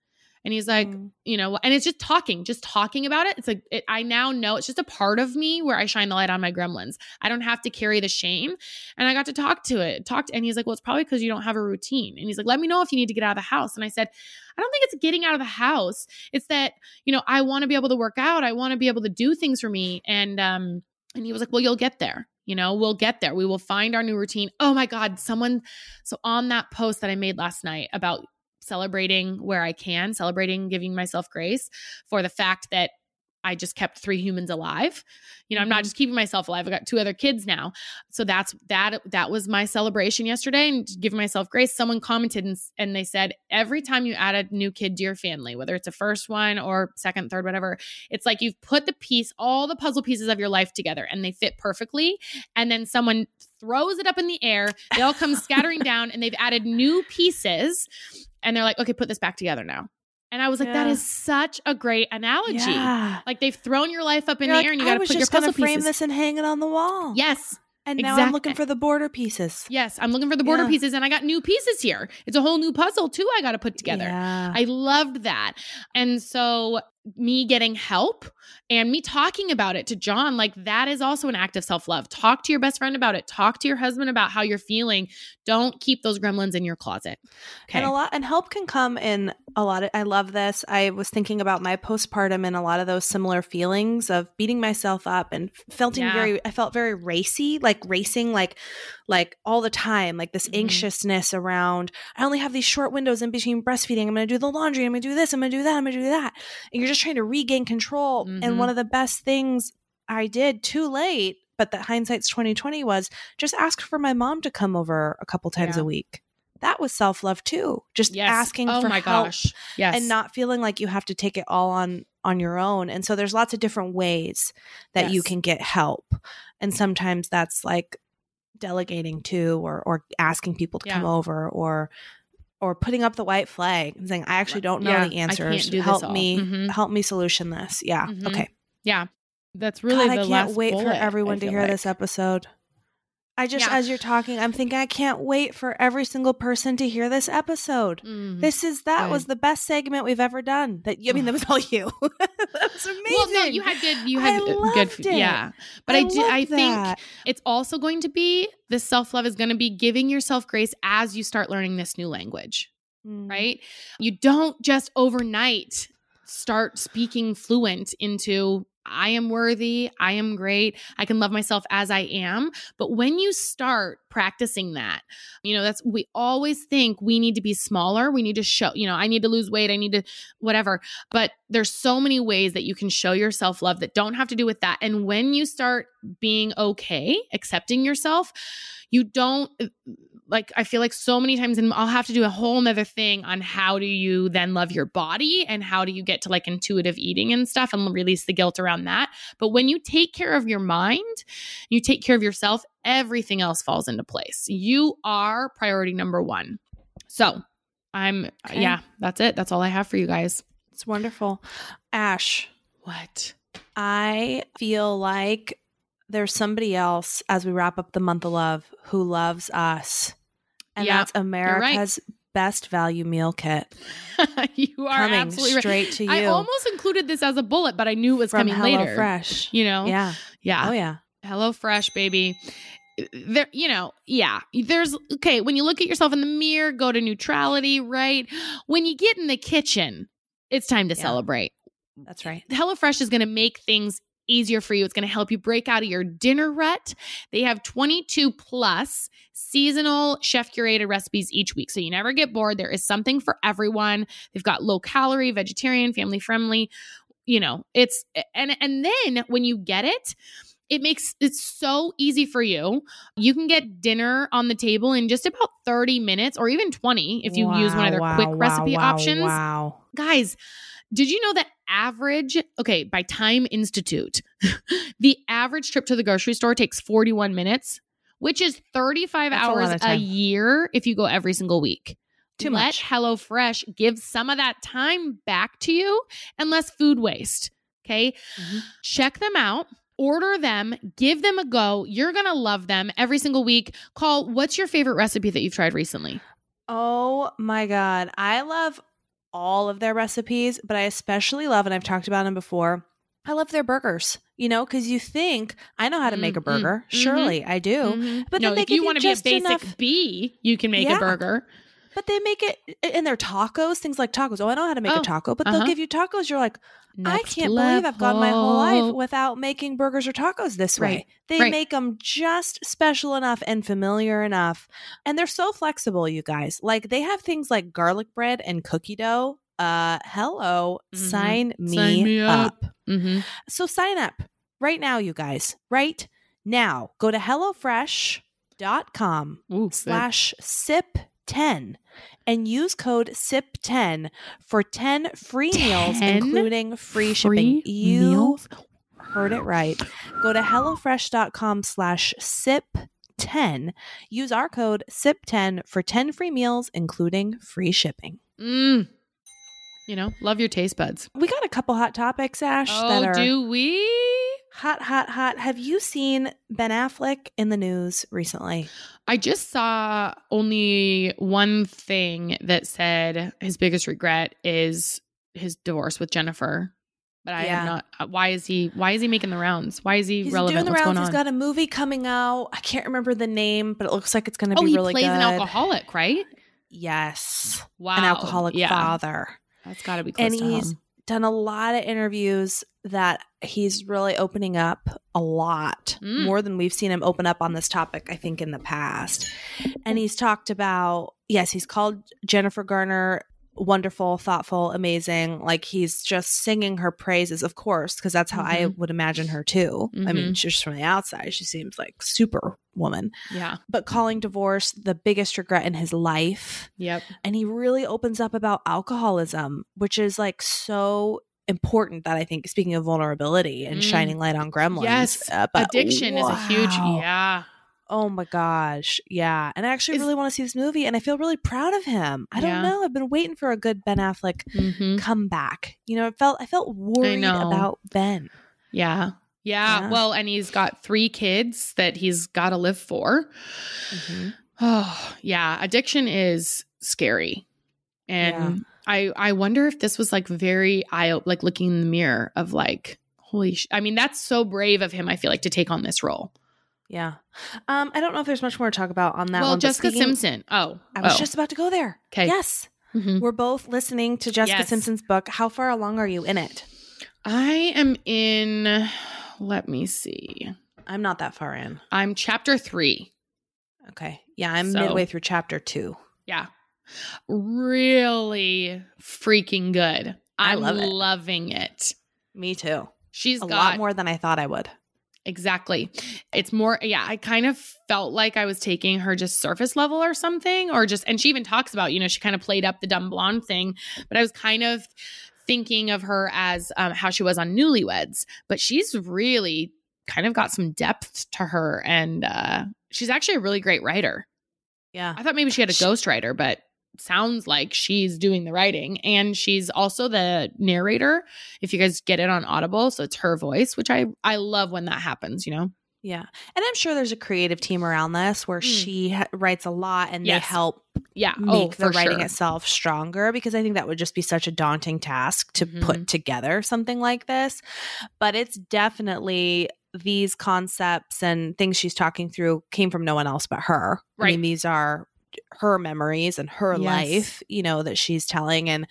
[SPEAKER 4] and he's like
[SPEAKER 3] Mm.
[SPEAKER 4] you know and it's just talking just talking about it. It's like it, i now know it's just a part of me where i shine the light on my gremlins. I don't have to carry the shame. And i got to talk to it talked and he's like well it's probably because you don't have a routine. And he's like let me know if you need to get out of the house. And i said i don't think it's getting out of the house. It's that you know i want to be able to work out. I want to be able to do things for me. And um and he was like well you'll get there. You know we'll get there. We will find our new routine. Oh my god someone so on that post that i made last night about celebrating where I can, celebrating giving myself grace for the fact that I just kept three humans alive. You know, I'm not
[SPEAKER 3] Mhm.
[SPEAKER 4] just keeping myself alive. I got two other kids now. So that's that that was my celebration yesterday and giving myself grace. Someone commented and, and they said every time you add a new kid to your family, whether it's a first one or second, third, whatever, it's like you've put the piece all the puzzle pieces of your life together and they fit perfectly and then someone throws it up in the air, they all come scattering down and they've added new pieces and they're like, "Okay, put this back together now." And I was like, that
[SPEAKER 3] Yeah.
[SPEAKER 4] is such a great analogy.
[SPEAKER 3] Yeah.
[SPEAKER 4] Like they've thrown your life up in
[SPEAKER 3] You're
[SPEAKER 4] the
[SPEAKER 3] like,
[SPEAKER 4] air and you got to put your
[SPEAKER 3] just gonna frame this and hang it on the wall.
[SPEAKER 4] Yes.
[SPEAKER 3] And now I'm looking for the border pieces.
[SPEAKER 4] Yes, I'm looking for the border
[SPEAKER 3] Yeah.
[SPEAKER 4] pieces and I got new pieces here. It's a whole new puzzle too I got to put together. I loved that. And so me getting help and me talking about it to John, like that is also an act of self-love. Talk to your best friend about it. Talk to your husband about how you're feeling. Don't keep those gremlins in your closet. Okay.
[SPEAKER 3] And a lot and help can come in a lot of I love this. I was thinking about my postpartum and a lot of those similar feelings of beating myself up and feeling
[SPEAKER 4] Yeah.
[SPEAKER 3] very I felt very racy, like racing like like all the time, like this
[SPEAKER 4] Mhm.
[SPEAKER 3] anxiousness around I only have these short windows in between breastfeeding. I'm going to do the laundry, I'm going to do this, I'm going to do that, I'm going to do that. And you're just trying to regain control.
[SPEAKER 4] Mhm.
[SPEAKER 3] And one of the best things I did too late, but that hindsight's 2020 was just ask for my mom to come over a couple times
[SPEAKER 4] Yeah.
[SPEAKER 3] a week. That was self love too. Just
[SPEAKER 4] yes.
[SPEAKER 3] asking
[SPEAKER 4] oh
[SPEAKER 3] for
[SPEAKER 4] my
[SPEAKER 3] help
[SPEAKER 4] gosh. Yes.
[SPEAKER 3] and not feeling like you have to take it all on on your own. And so there's lots of different ways that you can get help. And sometimes that's like delegating to or or asking people to come over or or putting up the white flag and saying, I actually don't know
[SPEAKER 4] Yeah,
[SPEAKER 3] the answers. help
[SPEAKER 4] all."
[SPEAKER 3] me
[SPEAKER 4] Mhm.
[SPEAKER 3] help me solution this. Yeah.
[SPEAKER 4] Mhm.
[SPEAKER 3] Okay.
[SPEAKER 4] yeah. That's really
[SPEAKER 3] God,
[SPEAKER 4] the
[SPEAKER 3] I can't
[SPEAKER 4] last
[SPEAKER 3] wait for everyone to hear
[SPEAKER 4] like.
[SPEAKER 3] this episode. I just,
[SPEAKER 4] Yeah.
[SPEAKER 3] as you're talking, I'm thinking I can't wait for every single person to hear this episode.
[SPEAKER 4] Mhm.
[SPEAKER 3] This is that
[SPEAKER 4] Good.
[SPEAKER 3] was the best segment we've ever done. That I mean, that was all you. that was amazing.
[SPEAKER 4] Well, no, you had good. You had good.
[SPEAKER 3] it.
[SPEAKER 4] Yeah, but I, do. I
[SPEAKER 3] loved
[SPEAKER 4] think
[SPEAKER 3] that.
[SPEAKER 4] it's also going to be the self love is going to be giving yourself grace as you start learning this new language.
[SPEAKER 3] Mm.
[SPEAKER 4] Right? You don't just overnight start speaking fluent into. I am worthy. I am great. I can love myself as I am. But when you start practicing that, you know, that's we always think we need to be smaller. We need to show, you know, I need to lose weight. I need to whatever. But there's so many ways that you can show yourself love that don't have to do with that. And when you start being okay, accepting yourself, you don't like I feel like so many times and I'll have to do a whole nother thing on how do you then love your body and how do you get to like intuitive eating and stuff and release the guilt around that. But when you take care of your mind, you take care of yourself, everything else falls into place. You are priority number one. So I'm
[SPEAKER 3] Okay.
[SPEAKER 4] yeah, that's it. That's all I have for you guys.
[SPEAKER 3] It's wonderful. Ash,
[SPEAKER 4] What?
[SPEAKER 3] I feel like there's somebody else as we wrap up the month of love who loves us. And
[SPEAKER 4] Yeah,
[SPEAKER 3] that's America's best value meal kit
[SPEAKER 4] you are
[SPEAKER 3] coming
[SPEAKER 4] absolutely right.
[SPEAKER 3] straight to you
[SPEAKER 4] I almost included this as a bullet, but I knew it was
[SPEAKER 3] from
[SPEAKER 4] coming
[SPEAKER 3] Hello
[SPEAKER 4] later.
[SPEAKER 3] Fresh.
[SPEAKER 4] You know?
[SPEAKER 3] Yeah.
[SPEAKER 4] Yeah.
[SPEAKER 3] Oh yeah.
[SPEAKER 4] Hello Fresh, baby. There, you know, yeah. There's okay. When you look at yourself in the mirror, go to neutrality, right? When you get in the kitchen, it's time to
[SPEAKER 3] Yeah.
[SPEAKER 4] celebrate.
[SPEAKER 3] That's right.
[SPEAKER 4] HelloFresh is going to make things easier for you. It's going to help you break out of your dinner rut. They have 22 plus seasonal chef curated recipes each week. So you never get bored. There is something for everyone. They've got low calorie, vegetarian, family friendly. You know, it's and and then when you get it, it makes it so easy for you. You can get dinner on the table in just about 30 minutes or even 20 if you use one of their
[SPEAKER 3] Wow,
[SPEAKER 4] quick
[SPEAKER 3] wow,
[SPEAKER 4] recipe
[SPEAKER 3] wow,
[SPEAKER 4] options
[SPEAKER 3] Wow.
[SPEAKER 4] guys did you know that average okay by time institute the average trip to the grocery store takes 41 minutes which is 35
[SPEAKER 3] That's
[SPEAKER 4] hours
[SPEAKER 3] of
[SPEAKER 4] a year if you go every single week
[SPEAKER 3] Too
[SPEAKER 4] let
[SPEAKER 3] much.
[SPEAKER 4] HelloFresh give some of that time back to you and less food waste. Okay.
[SPEAKER 3] Mhm.
[SPEAKER 4] Check them out. Order them, give them a go. You're going to love them every single week. Coll, what's your favorite recipe that you've tried recently?
[SPEAKER 3] Oh my God. I love all of their recipes, but I especially love, and I've talked about them before, I love their burgers. You know, because you think, I know how to make a
[SPEAKER 4] Mm, mm,
[SPEAKER 3] burger.
[SPEAKER 4] mhm.
[SPEAKER 3] Surely I do.
[SPEAKER 4] Mhm.
[SPEAKER 3] But
[SPEAKER 4] no,
[SPEAKER 3] then they
[SPEAKER 4] if you want to be a basic
[SPEAKER 3] enough-
[SPEAKER 4] B, you can make
[SPEAKER 3] Yeah.
[SPEAKER 4] a burger.
[SPEAKER 3] But they make it in their tacos, things like tacos. Oh, I know how to make
[SPEAKER 4] Oh,
[SPEAKER 3] a taco, but
[SPEAKER 4] uh-huh.
[SPEAKER 3] they'll give you tacos. You're like, I can't believe I've gone my whole life without making burgers or tacos this way. They
[SPEAKER 4] right.
[SPEAKER 3] make them just special enough and familiar enough. And they're so flexible, you guys. Like they have things like garlic bread and cookie dough. Uh hello,
[SPEAKER 4] Mhm.
[SPEAKER 3] sign me,
[SPEAKER 4] Sign me
[SPEAKER 3] up.
[SPEAKER 4] up. Mm-hmm.
[SPEAKER 3] So sign up right now, you guys. Right now. Go to HelloFresh.com
[SPEAKER 4] Ooh,
[SPEAKER 3] slash SIP10 and use code SIP10 for 10 free meals, including free,
[SPEAKER 4] free
[SPEAKER 3] shipping. You
[SPEAKER 4] meals?
[SPEAKER 3] heard it right. Go to HelloFresh.com slash SIP10. Use our code SIP10 for 10 free meals, including free shipping.
[SPEAKER 4] Mm. You know, love your taste buds.
[SPEAKER 3] We got a couple hot topics, Ash, that
[SPEAKER 4] Oh,
[SPEAKER 3] are
[SPEAKER 4] do we?
[SPEAKER 3] Hot, hot, hot. Have you seen Ben Affleck in the news recently?
[SPEAKER 4] I just saw only one thing that said his biggest regret is his divorce with Jennifer. But I
[SPEAKER 3] Yeah.
[SPEAKER 4] have not. uh, Why is he? Why is he making the rounds? Why is he
[SPEAKER 3] He's
[SPEAKER 4] relevant?
[SPEAKER 3] doing the
[SPEAKER 4] What's
[SPEAKER 3] rounds. He's got a movie coming out. I can't remember the name, but it looks like it's going to
[SPEAKER 4] oh,
[SPEAKER 3] be
[SPEAKER 4] he plays an alcoholic, right?
[SPEAKER 3] Yes,
[SPEAKER 4] Wow,
[SPEAKER 3] an alcoholic
[SPEAKER 4] yeah,
[SPEAKER 3] father.
[SPEAKER 4] That's got to be close
[SPEAKER 3] And he's
[SPEAKER 4] home.
[SPEAKER 3] done a lot of interviews that he's really opening up a lot
[SPEAKER 4] Mm.
[SPEAKER 3] more than we've seen him open up on this topic, I think, in the past. And he's talked about, yes, he's called Jennifer Garner wonderful, thoughtful, amazing. Like he's just singing her praises, of course, because that's how I
[SPEAKER 4] Mhm.
[SPEAKER 3] would imagine her too. I mean,
[SPEAKER 4] Mhm.
[SPEAKER 3] just from the outside, she seems like super woman.
[SPEAKER 4] Yeah.
[SPEAKER 3] But calling divorce the biggest regret in his life
[SPEAKER 4] Yep.
[SPEAKER 3] and he really opens up about alcoholism which is like so important that i think speaking of vulnerability and
[SPEAKER 4] Mm.
[SPEAKER 3] shining light on gremlins
[SPEAKER 4] Yes.
[SPEAKER 3] uh, but
[SPEAKER 4] Addiction is a huge. Yeah.
[SPEAKER 3] oh my gosh yeah and i actually really want to see this movie and i feel really proud of him i don't
[SPEAKER 4] Yeah.
[SPEAKER 3] know i've been waiting for a good ben affleck
[SPEAKER 4] hmm
[SPEAKER 3] comeback you know I felt i felt worried
[SPEAKER 4] know.
[SPEAKER 3] about ben
[SPEAKER 4] Yeah. yeah.
[SPEAKER 3] Yeah.
[SPEAKER 4] Well, and he's got three kids that he's got to live for. Oh, yeah. Addiction is scary. And I I wonder if this was like very eye like looking in the mirror of like holy sh- I mean that's so brave of him I feel like to take on this role.
[SPEAKER 3] yeah um i don't know if there's much more to talk about on that
[SPEAKER 4] well,
[SPEAKER 3] one
[SPEAKER 4] Jessica
[SPEAKER 3] speaking-
[SPEAKER 4] Simpson. Oh.
[SPEAKER 3] i was
[SPEAKER 4] oh.
[SPEAKER 3] just about to go there.
[SPEAKER 4] Okay.
[SPEAKER 3] yes
[SPEAKER 4] Mhm.
[SPEAKER 3] we're both listening to jessica
[SPEAKER 4] Yes.
[SPEAKER 3] simpson's book how far along are you in it
[SPEAKER 4] I am in let me see.
[SPEAKER 3] i'm not that far in
[SPEAKER 4] I'm chapter 3.
[SPEAKER 3] Okay. Yeah, I'm
[SPEAKER 4] So-
[SPEAKER 3] midway through chapter two.
[SPEAKER 4] Yeah. Really freaking good.
[SPEAKER 3] I
[SPEAKER 4] I'm
[SPEAKER 3] love it.
[SPEAKER 4] loving it.
[SPEAKER 3] Me too.
[SPEAKER 4] She's
[SPEAKER 3] a
[SPEAKER 4] got
[SPEAKER 3] lot more than I thought I would.
[SPEAKER 4] Exactly. It's more, yeah, I kind of felt like I was taking her just surface level or something, or just, and she even talks about, you know, she kind of played up the dumb blonde thing, but I was kind of thinking of her as um, how she was on Newlyweds, but she's really kind of got some depth to her. And uh, she's actually a really great writer.
[SPEAKER 3] Yeah.
[SPEAKER 4] I thought maybe she had a ghostwriter, but sounds like she's doing the writing and she's also the narrator if you guys get it on audible so it's her voice which i i love when that happens you know
[SPEAKER 3] Yeah. And I'm sure there's a creative team around this where
[SPEAKER 4] Mm.
[SPEAKER 3] she ha- writes a lot and
[SPEAKER 4] Yes.
[SPEAKER 3] they help
[SPEAKER 4] yeah
[SPEAKER 3] make
[SPEAKER 4] oh,
[SPEAKER 3] the writing
[SPEAKER 4] sure.
[SPEAKER 3] itself stronger because I think that would just be such a daunting task to
[SPEAKER 4] Mhm.
[SPEAKER 3] put together something like this. But it's definitely these concepts and things she's talking through came from no one else but her. I
[SPEAKER 4] Right.
[SPEAKER 3] mean, these are her memories and her
[SPEAKER 4] Yes.
[SPEAKER 3] life, you know, that she's telling. And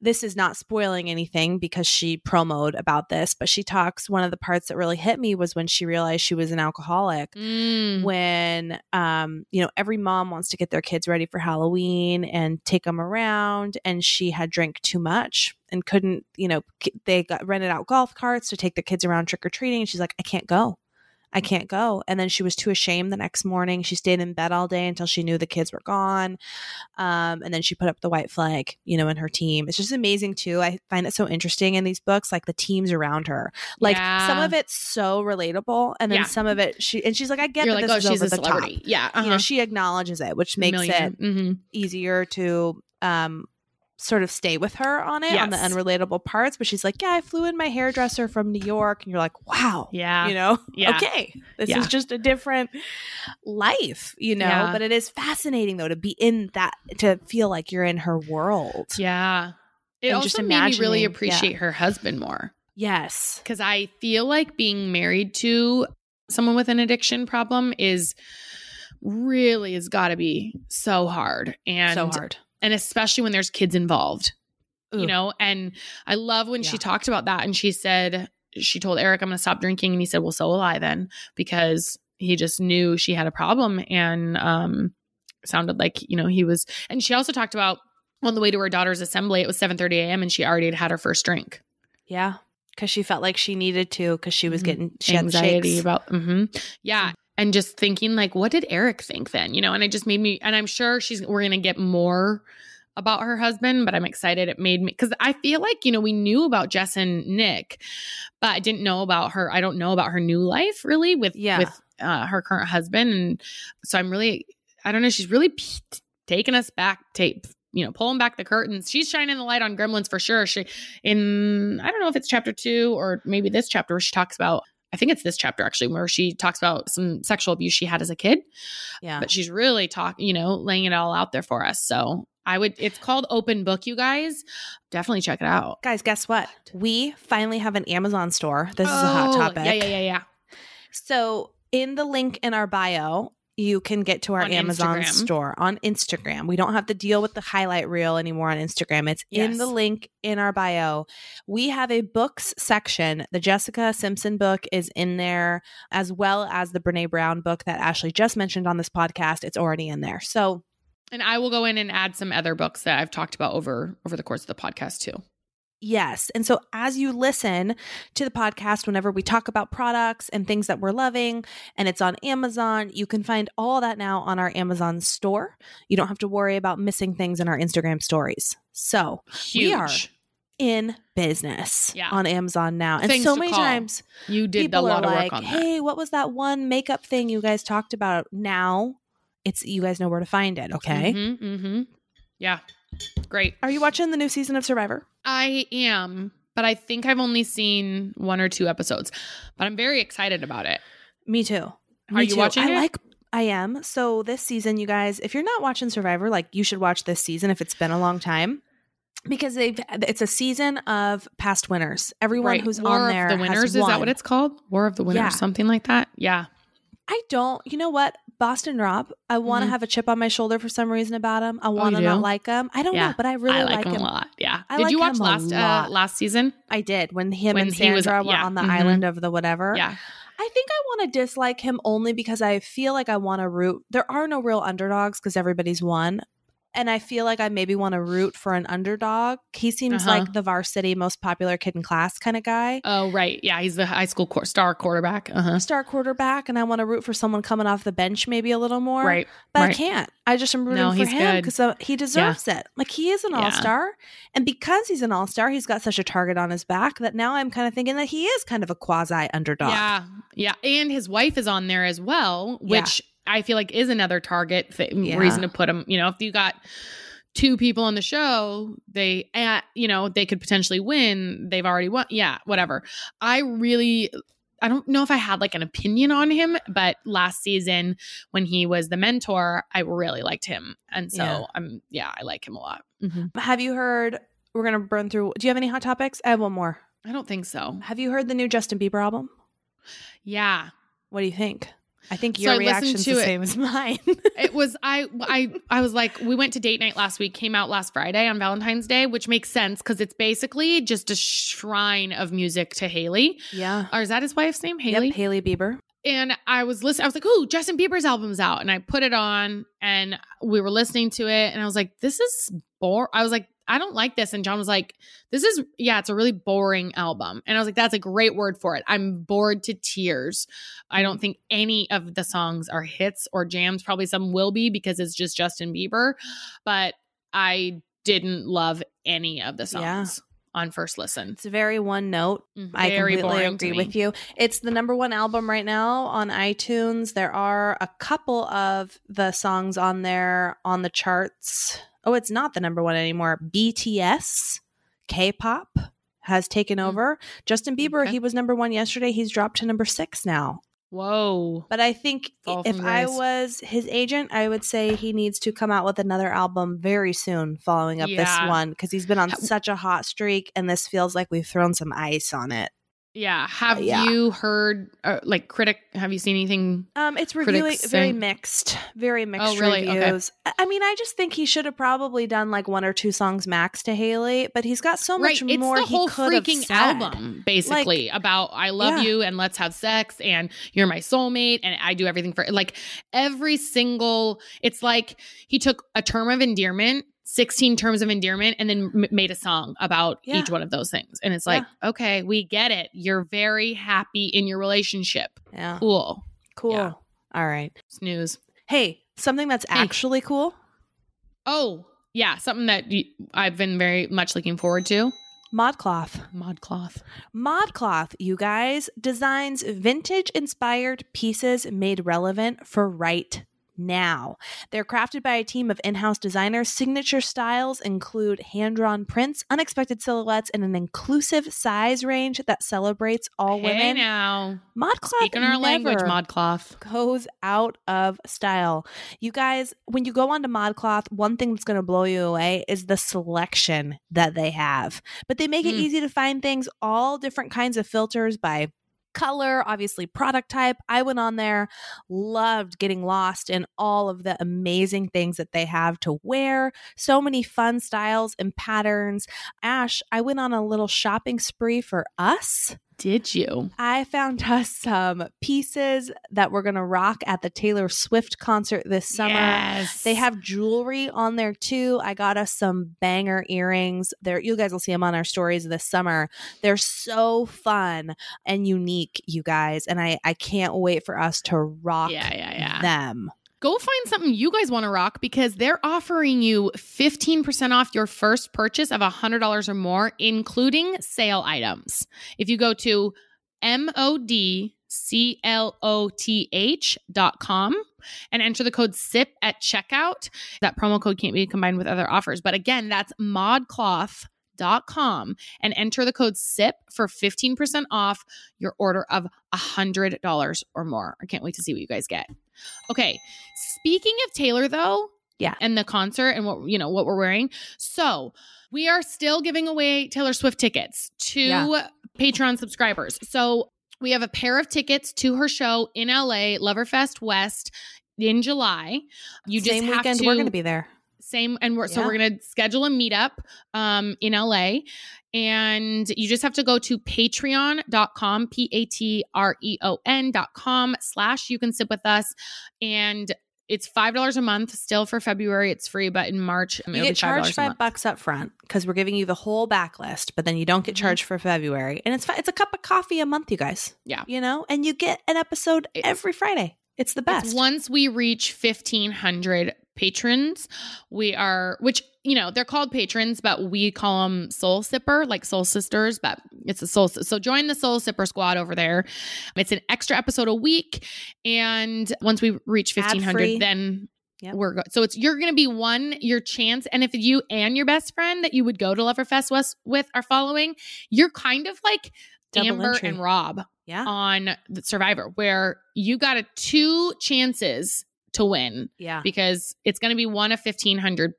[SPEAKER 3] this is not spoiling anything because she promoed about this, but she talks. One of the parts that really hit me was when she realized she was an alcoholic
[SPEAKER 4] Mm.
[SPEAKER 3] when um you know every mom wants to get their kids ready for halloween and take them around and she had drank too much and couldn't you know they got rented out golf carts to take the kids around trick-or-treating and she's like i can't go i can't go. And then she was too ashamed the next morning. She stayed in bed all day until she knew the kids were gone. Um, and then she put up the white flag you know in her team. It's just amazing too. I find it so interesting in these books like the teams around her. Like some of it's so relatable and then
[SPEAKER 4] Yeah.
[SPEAKER 3] some of it she and she's like i get
[SPEAKER 4] you're
[SPEAKER 3] that
[SPEAKER 4] like
[SPEAKER 3] this
[SPEAKER 4] oh
[SPEAKER 3] is
[SPEAKER 4] she's
[SPEAKER 3] over
[SPEAKER 4] a
[SPEAKER 3] the top.
[SPEAKER 4] celebrity. Yeah
[SPEAKER 3] you know
[SPEAKER 4] uh-huh.
[SPEAKER 3] she acknowledges it which makes it
[SPEAKER 4] Mhm.
[SPEAKER 3] easier to um sort of stay with her on it on the unrelatable parts but she's like yeah i flew in my hairdresser from new york. And you're like wow.
[SPEAKER 4] Yeah.
[SPEAKER 3] You know?
[SPEAKER 4] Yeah.
[SPEAKER 3] okay. This
[SPEAKER 4] Yeah.
[SPEAKER 3] is just a different life you know?
[SPEAKER 4] Yeah.
[SPEAKER 3] but it is fascinating though to be in that to feel like you're in her world.
[SPEAKER 4] Yeah. It
[SPEAKER 3] And
[SPEAKER 4] also
[SPEAKER 3] just
[SPEAKER 4] made me really appreciate her husband more.
[SPEAKER 3] Yes.
[SPEAKER 4] Because I feel like being married to someone with an addiction problem is really has got to be so hard. And
[SPEAKER 3] so hard
[SPEAKER 4] and especially when there's kids involved you know? And i love when she talked about that and she said she told eric i'm going to stop drinking and he said well so will i then because he just knew she had a problem and um sounded like you know he was and she also talked about on the way to her daughter's assembly it was 7 a.m and she already had had her first drink.
[SPEAKER 3] Yeah because she felt like she needed to because she was
[SPEAKER 4] Mhm.
[SPEAKER 3] getting she
[SPEAKER 4] anxiety about hmm yeah and just thinking like what did eric think then you know? And it just made me and i'm sure she's we're gonna get more about her husband but i'm excited it made me because i feel like you know we knew about jess and nick but i didn't know about her i don't know about her new life really with
[SPEAKER 3] Yeah.
[SPEAKER 4] with uh, her current husband. And so i'm really i don't know she's really p- taking us back tape you know pulling back the curtains. She's shining the light on gremlins for sure. She in i don't know if it's chapter two or maybe this chapter where she talks about I think it's this chapter actually where she talks about some sexual abuse she had as a kid,
[SPEAKER 3] yeah
[SPEAKER 4] but she's really talking, you know, laying it all out there for us. So I would, it's called Open Book, you guys. Definitely check it out.
[SPEAKER 3] guys guess what we finally have an amazon store this is a hot
[SPEAKER 4] Oh,
[SPEAKER 3] topic
[SPEAKER 4] Yeah, yeah, yeah, yeah.
[SPEAKER 3] So, in the link in our bio, you can get to our
[SPEAKER 4] On
[SPEAKER 3] Amazon
[SPEAKER 4] Instagram.
[SPEAKER 3] store on Instagram. We don't have to deal with the highlight reel anymore on Instagram. It's in the link in our bio. We have a books section. The Jessica Simpson book is in there, as well as the Brene Brown book that Ashley just mentioned on this podcast. It's already in there. So,
[SPEAKER 4] And I will go in and add some other books that I've talked about over over the course of the podcast too.
[SPEAKER 3] Yes. And so as you listen to the podcast, whenever we talk about products and things that we're loving, and it's on Amazon, you can find all that now on our Amazon store. You don't have to worry about missing things in our Instagram stories. So
[SPEAKER 4] Huge.
[SPEAKER 3] We are. in business
[SPEAKER 4] Yeah.
[SPEAKER 3] on Amazon now. And
[SPEAKER 4] Things
[SPEAKER 3] so many
[SPEAKER 4] Coll.
[SPEAKER 3] times
[SPEAKER 4] You did a
[SPEAKER 3] people
[SPEAKER 4] lot
[SPEAKER 3] are
[SPEAKER 4] of
[SPEAKER 3] like,
[SPEAKER 4] work on that.
[SPEAKER 3] hey, what was that one makeup thing you guys talked about? Now it's you guys know where to find it. Okay.
[SPEAKER 4] Mm-hmm, mm-hmm. Yeah. Great.
[SPEAKER 3] Are you watching the new season of Survivor?
[SPEAKER 4] I am, but I think I've only seen one or two episodes. But I'm very excited about it.
[SPEAKER 3] Me too.
[SPEAKER 4] Are you watching
[SPEAKER 3] I
[SPEAKER 4] it?
[SPEAKER 3] like I am. So this season, you guys, if you're not watching Survivor, like you should watch this season if it's been a long time. Because they've it's a season of past winners. Everyone
[SPEAKER 4] Right.
[SPEAKER 3] who's
[SPEAKER 4] War
[SPEAKER 3] on
[SPEAKER 4] of
[SPEAKER 3] there
[SPEAKER 4] the winners is that what it's called? War of the winners,
[SPEAKER 3] Yeah.
[SPEAKER 4] something like that. Yeah.
[SPEAKER 3] I don't. You know what? Boston Rob. I want to
[SPEAKER 4] Mhm.
[SPEAKER 3] have a chip on my shoulder for some reason about him. I want to
[SPEAKER 4] you
[SPEAKER 3] not like him. I don't
[SPEAKER 4] Yeah.
[SPEAKER 3] know, but I really
[SPEAKER 4] I like, him,
[SPEAKER 3] him.
[SPEAKER 4] a lot. Yeah.
[SPEAKER 3] I
[SPEAKER 4] Did
[SPEAKER 3] like
[SPEAKER 4] you watch last uh, last season?
[SPEAKER 3] I did when him
[SPEAKER 4] When
[SPEAKER 3] and
[SPEAKER 4] he was-
[SPEAKER 3] Sandra were
[SPEAKER 4] yeah.
[SPEAKER 3] on the
[SPEAKER 4] Mhm.
[SPEAKER 3] island of the whatever.
[SPEAKER 4] Yeah.
[SPEAKER 3] I think I want to dislike him only because I feel like I want to root. There are no real underdogs because everybody's won. And I feel like I maybe want to root for an underdog. He seems
[SPEAKER 4] Uh-huh.
[SPEAKER 3] like the varsity most popular kid in class kind of guy.
[SPEAKER 4] Oh, right. Yeah, he's the high school quar- star quarterback. Uh huh.
[SPEAKER 3] Star quarterback, and I want to root for someone coming off the bench maybe a little more.
[SPEAKER 4] Right.
[SPEAKER 3] But I can't. I just am rooting
[SPEAKER 4] No,
[SPEAKER 3] for him because he deserves it. Like he is an
[SPEAKER 4] Yeah.
[SPEAKER 3] all star, and because he's an all star, he's got such a target on his back that now I'm kind of thinking that he is kind of a quasi underdog.
[SPEAKER 4] Yeah, yeah, and his wife is on there as well,
[SPEAKER 3] Yeah.
[SPEAKER 4] Which I feel like is another target th-
[SPEAKER 3] Yeah.
[SPEAKER 4] reason to put them. You know, if you got two people on the show, they, uh, you know, they could potentially win. They've already won. Yeah, whatever. I really. I don't know if I had like an opinion on him, but last season when he was the mentor, I really liked him. And so
[SPEAKER 3] Yeah.
[SPEAKER 4] I'm, yeah, I like him a lot. Mhm.
[SPEAKER 3] Have you heard? We're gonna burn through. Do you have any hot topics? I have one more.
[SPEAKER 4] I don't think so.
[SPEAKER 3] Have you heard the new Justin Bieber album?
[SPEAKER 4] Yeah.
[SPEAKER 3] What do you think? I think
[SPEAKER 4] So
[SPEAKER 3] your
[SPEAKER 4] listened
[SPEAKER 3] reaction's
[SPEAKER 4] to
[SPEAKER 3] the
[SPEAKER 4] it.
[SPEAKER 3] same as mine.
[SPEAKER 4] it was I I I was like we went to date night last week came out last Friday on Valentine's Day which makes sense cuz it's basically just a shrine of music to Hailey
[SPEAKER 3] yeah.
[SPEAKER 4] or is that his wife's name Hailey
[SPEAKER 3] Yep, Hailey Bieber.
[SPEAKER 4] and I was listening I was like oh Justin Bieber's album's out and I put it on and we were listening to it and I was like this is bore I was like I don't like this and John was like this is yeah it's a really boring album and I was like that's a great word for it I'm bored to tears I don't think any of the songs are hits or jams. Probably some will be because it's just Justin Bieber, but I didn't love any of the
[SPEAKER 3] Yeah.
[SPEAKER 4] songs on first listen.
[SPEAKER 3] It's very one note. Mm-hmm. I
[SPEAKER 4] Very
[SPEAKER 3] completely agree with you. It's the number one album right now on iTunes. There are a couple of the songs on there on the charts. Oh, it's not the number one anymore. BTS, K-pop has taken
[SPEAKER 4] Mm.
[SPEAKER 3] over. Justin Bieber,
[SPEAKER 4] Okay.
[SPEAKER 3] he was number one yesterday. He's dropped to number six now.
[SPEAKER 4] Whoa.
[SPEAKER 3] But I think
[SPEAKER 4] Fall
[SPEAKER 3] if I was his agent, I would say he needs to come out with another album very soon following up this one because he's been on such a hot streak and this feels like we've thrown some ice on it.
[SPEAKER 4] Yeah. Have
[SPEAKER 3] yeah.
[SPEAKER 4] you heard, uh, like, critic, have you seen anything?
[SPEAKER 3] Um, it's really very mixed, very mixed
[SPEAKER 4] Oh, really?
[SPEAKER 3] Reviews. I- I mean, I just think he should have probably done like one or two songs max to Hailey, but he's got so much
[SPEAKER 4] right. It's
[SPEAKER 3] more
[SPEAKER 4] the whole
[SPEAKER 3] he could
[SPEAKER 4] freaking album, basically, about I love
[SPEAKER 3] Yeah.
[SPEAKER 4] you and let's have sex and you're my soulmate and I do everything for like every single. It's like he took a term of endearment, 16 terms of endearment, and then m- made a song about
[SPEAKER 3] Yeah.
[SPEAKER 4] each one of those things. And it's like, okay, we get it. You're very happy in your relationship.
[SPEAKER 3] Yeah,
[SPEAKER 4] Cool.
[SPEAKER 3] cool.
[SPEAKER 4] Yeah.
[SPEAKER 3] All right.
[SPEAKER 4] Snooze.
[SPEAKER 3] Hey, something that's
[SPEAKER 4] Hey.
[SPEAKER 3] actually cool.
[SPEAKER 4] Oh, yeah. Something that y- I've been very much looking forward to.
[SPEAKER 3] ModCloth.
[SPEAKER 4] Modcloth.
[SPEAKER 3] ModCloth, you guys, designs vintage inspired pieces made relevant for right now. They're crafted by a team of in house designers. Signature styles include hand drawn prints, unexpected silhouettes, and an inclusive size range that celebrates all
[SPEAKER 4] Hey
[SPEAKER 3] women.
[SPEAKER 4] now.
[SPEAKER 3] ModCloth
[SPEAKER 4] Speaking our language, Modcloth.
[SPEAKER 3] goes out of style. You guys, when you go onto ModCloth, one thing that's going to blow you away is the selection that they have. But they make it
[SPEAKER 4] Mm.
[SPEAKER 3] easy to find things, all different kinds of filters by color, obviously product type. I went on there, loved getting lost in all of the amazing things that they have to wear. So many fun styles and patterns. Ash, I went on a little shopping spree for us.
[SPEAKER 4] Did you?
[SPEAKER 3] I found us some pieces that we're going to rock at the Taylor Swift concert this summer.
[SPEAKER 4] Yes.
[SPEAKER 3] They have jewelry on there too. I got us some banger earrings. There, you guys will see them on our stories this summer. They're so fun and unique, you guys, and I I can't wait for us to rock
[SPEAKER 4] Yeah, yeah, yeah.
[SPEAKER 3] them.
[SPEAKER 4] Go find something you guys want to rock because they're offering you 15% off your first purchase of $100 or more, including sale items. If you go to M O D C L O T H dot com and enter the code SIP at checkout, that promo code can't be combined with other offers. But again, that's modcloth dot com and enter the code SIP for 15% off your order of $100 or more. I can't wait to see what you guys get. Okay. Speaking of Taylor though,
[SPEAKER 3] Yeah.
[SPEAKER 4] and the concert and what you know what we're wearing. So, we are still giving away Taylor Swift tickets to
[SPEAKER 3] Yeah.
[SPEAKER 4] Patreon subscribers. So, we have a pair of tickets to her show in LA, Loverfest West in July. You just
[SPEAKER 3] Same
[SPEAKER 4] have
[SPEAKER 3] weekend
[SPEAKER 4] to
[SPEAKER 3] we're going to be there.
[SPEAKER 4] Same and we're so we're gonna schedule a meetup um in LA and you just have to go to patreon.com p-a-t-r-e-o-n dot com slash you can sip with us and it's five dollars a month still for February. It's free, but in March um,
[SPEAKER 3] You get
[SPEAKER 4] be five dollars
[SPEAKER 3] charged
[SPEAKER 4] a
[SPEAKER 3] five bucks up front because we're giving you the whole backlist, but then you don't get
[SPEAKER 4] Mhm.
[SPEAKER 3] charged for February, and it's it's a cup of coffee a month, you guys.
[SPEAKER 4] Yeah.
[SPEAKER 3] you know, and you get an episode every Friday. It's the best.
[SPEAKER 4] It's once we reach fifteen hundred patrons, we are which you know they're called patrons, but we call them Soul Sipper, like Soul Sisters. But it's a Soul. So join the Soul Sipper squad over there. It's an extra episode a week, and once we reach 1500, then.
[SPEAKER 3] Yep.
[SPEAKER 4] We're good. So it's you're going to be one your chance, and if you and your best friend that you would go to Loverfest West with are following, you're kind of like
[SPEAKER 3] Double
[SPEAKER 4] Amber
[SPEAKER 3] entry.
[SPEAKER 4] and Rob
[SPEAKER 3] yeah,
[SPEAKER 4] on the Survivor, where you got a two chances to win
[SPEAKER 3] yeah.
[SPEAKER 4] because it's going to be one of fifteen hundred.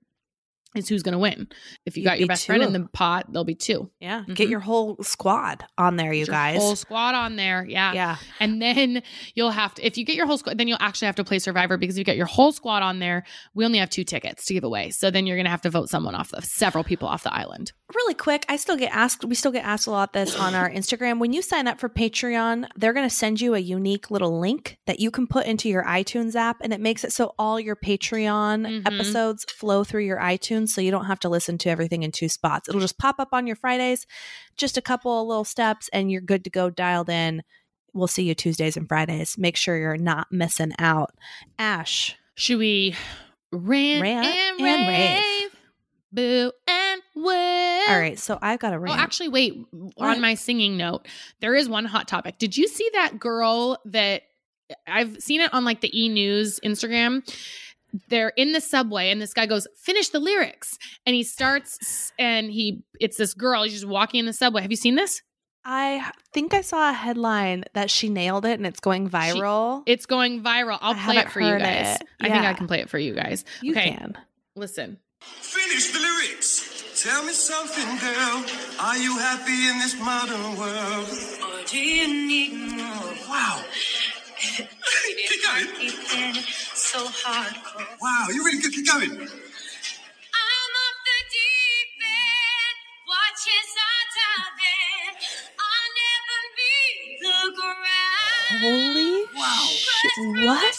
[SPEAKER 4] Is who's going to win? If you
[SPEAKER 3] You'd
[SPEAKER 4] got your
[SPEAKER 3] be
[SPEAKER 4] best friend in the pot, there'll be two.
[SPEAKER 3] Yeah,
[SPEAKER 4] Mhm.
[SPEAKER 3] get your whole squad on there, you guys.
[SPEAKER 4] whole squad on there, yeah.
[SPEAKER 3] yeah,
[SPEAKER 4] And then you'll have to, if you get your whole squad, then you'll actually have to play Survivor because if you get your whole squad on there, we only have two tickets to give away. So then you're going to have to vote someone off the several people off the island.
[SPEAKER 3] really quick. I still get asked. We still get asked a lot this on our Instagram. When you sign up for Patreon, they're going to send you a unique little link that you can put into your iTunes app, and it makes it so all your Patreon
[SPEAKER 4] Mhm.
[SPEAKER 3] episodes flow through your iTunes, so you don't have to listen to everything in two spots. It'll just pop up on your Fridays, just a couple of little steps, and you're good to go, dialed in. We'll see you Tuesdays and Fridays. Make sure you're not missing out. Ash,
[SPEAKER 4] Should we rant,
[SPEAKER 3] Rant
[SPEAKER 4] and,
[SPEAKER 3] and
[SPEAKER 4] rave?
[SPEAKER 3] rave.
[SPEAKER 4] Boo and wave.
[SPEAKER 3] all right. So I've got a
[SPEAKER 4] Oh,
[SPEAKER 3] rant.
[SPEAKER 4] actually, wait.
[SPEAKER 3] What?
[SPEAKER 4] On my singing note, there is one hot topic. Did you see that girl that I've seen it on like the e news Instagram? They're in the subway, and this guy goes, "Finish the lyrics," and he starts, and he, it's this girl. He's just walking in the subway. Have you seen this?
[SPEAKER 3] I think I saw a headline that she nailed it and it's going viral.
[SPEAKER 4] It's going viral. I'll
[SPEAKER 3] I
[SPEAKER 4] play it for you guys.
[SPEAKER 3] it.
[SPEAKER 4] I think I can play it for you guys.
[SPEAKER 3] you
[SPEAKER 4] okay,
[SPEAKER 3] can.
[SPEAKER 4] listen.
[SPEAKER 5] Finish the lyrics. Tell me something, girl. Are you happy in this modern world?
[SPEAKER 6] Or do you need more?
[SPEAKER 5] Wow. Keep going.
[SPEAKER 6] Keeping so hardcore.
[SPEAKER 5] Wow, you really good. Keep going.
[SPEAKER 6] I'm off the deep end. Watch as I dive in. I'll never leave the ground.
[SPEAKER 3] Holy
[SPEAKER 5] Wow.
[SPEAKER 3] sh- what?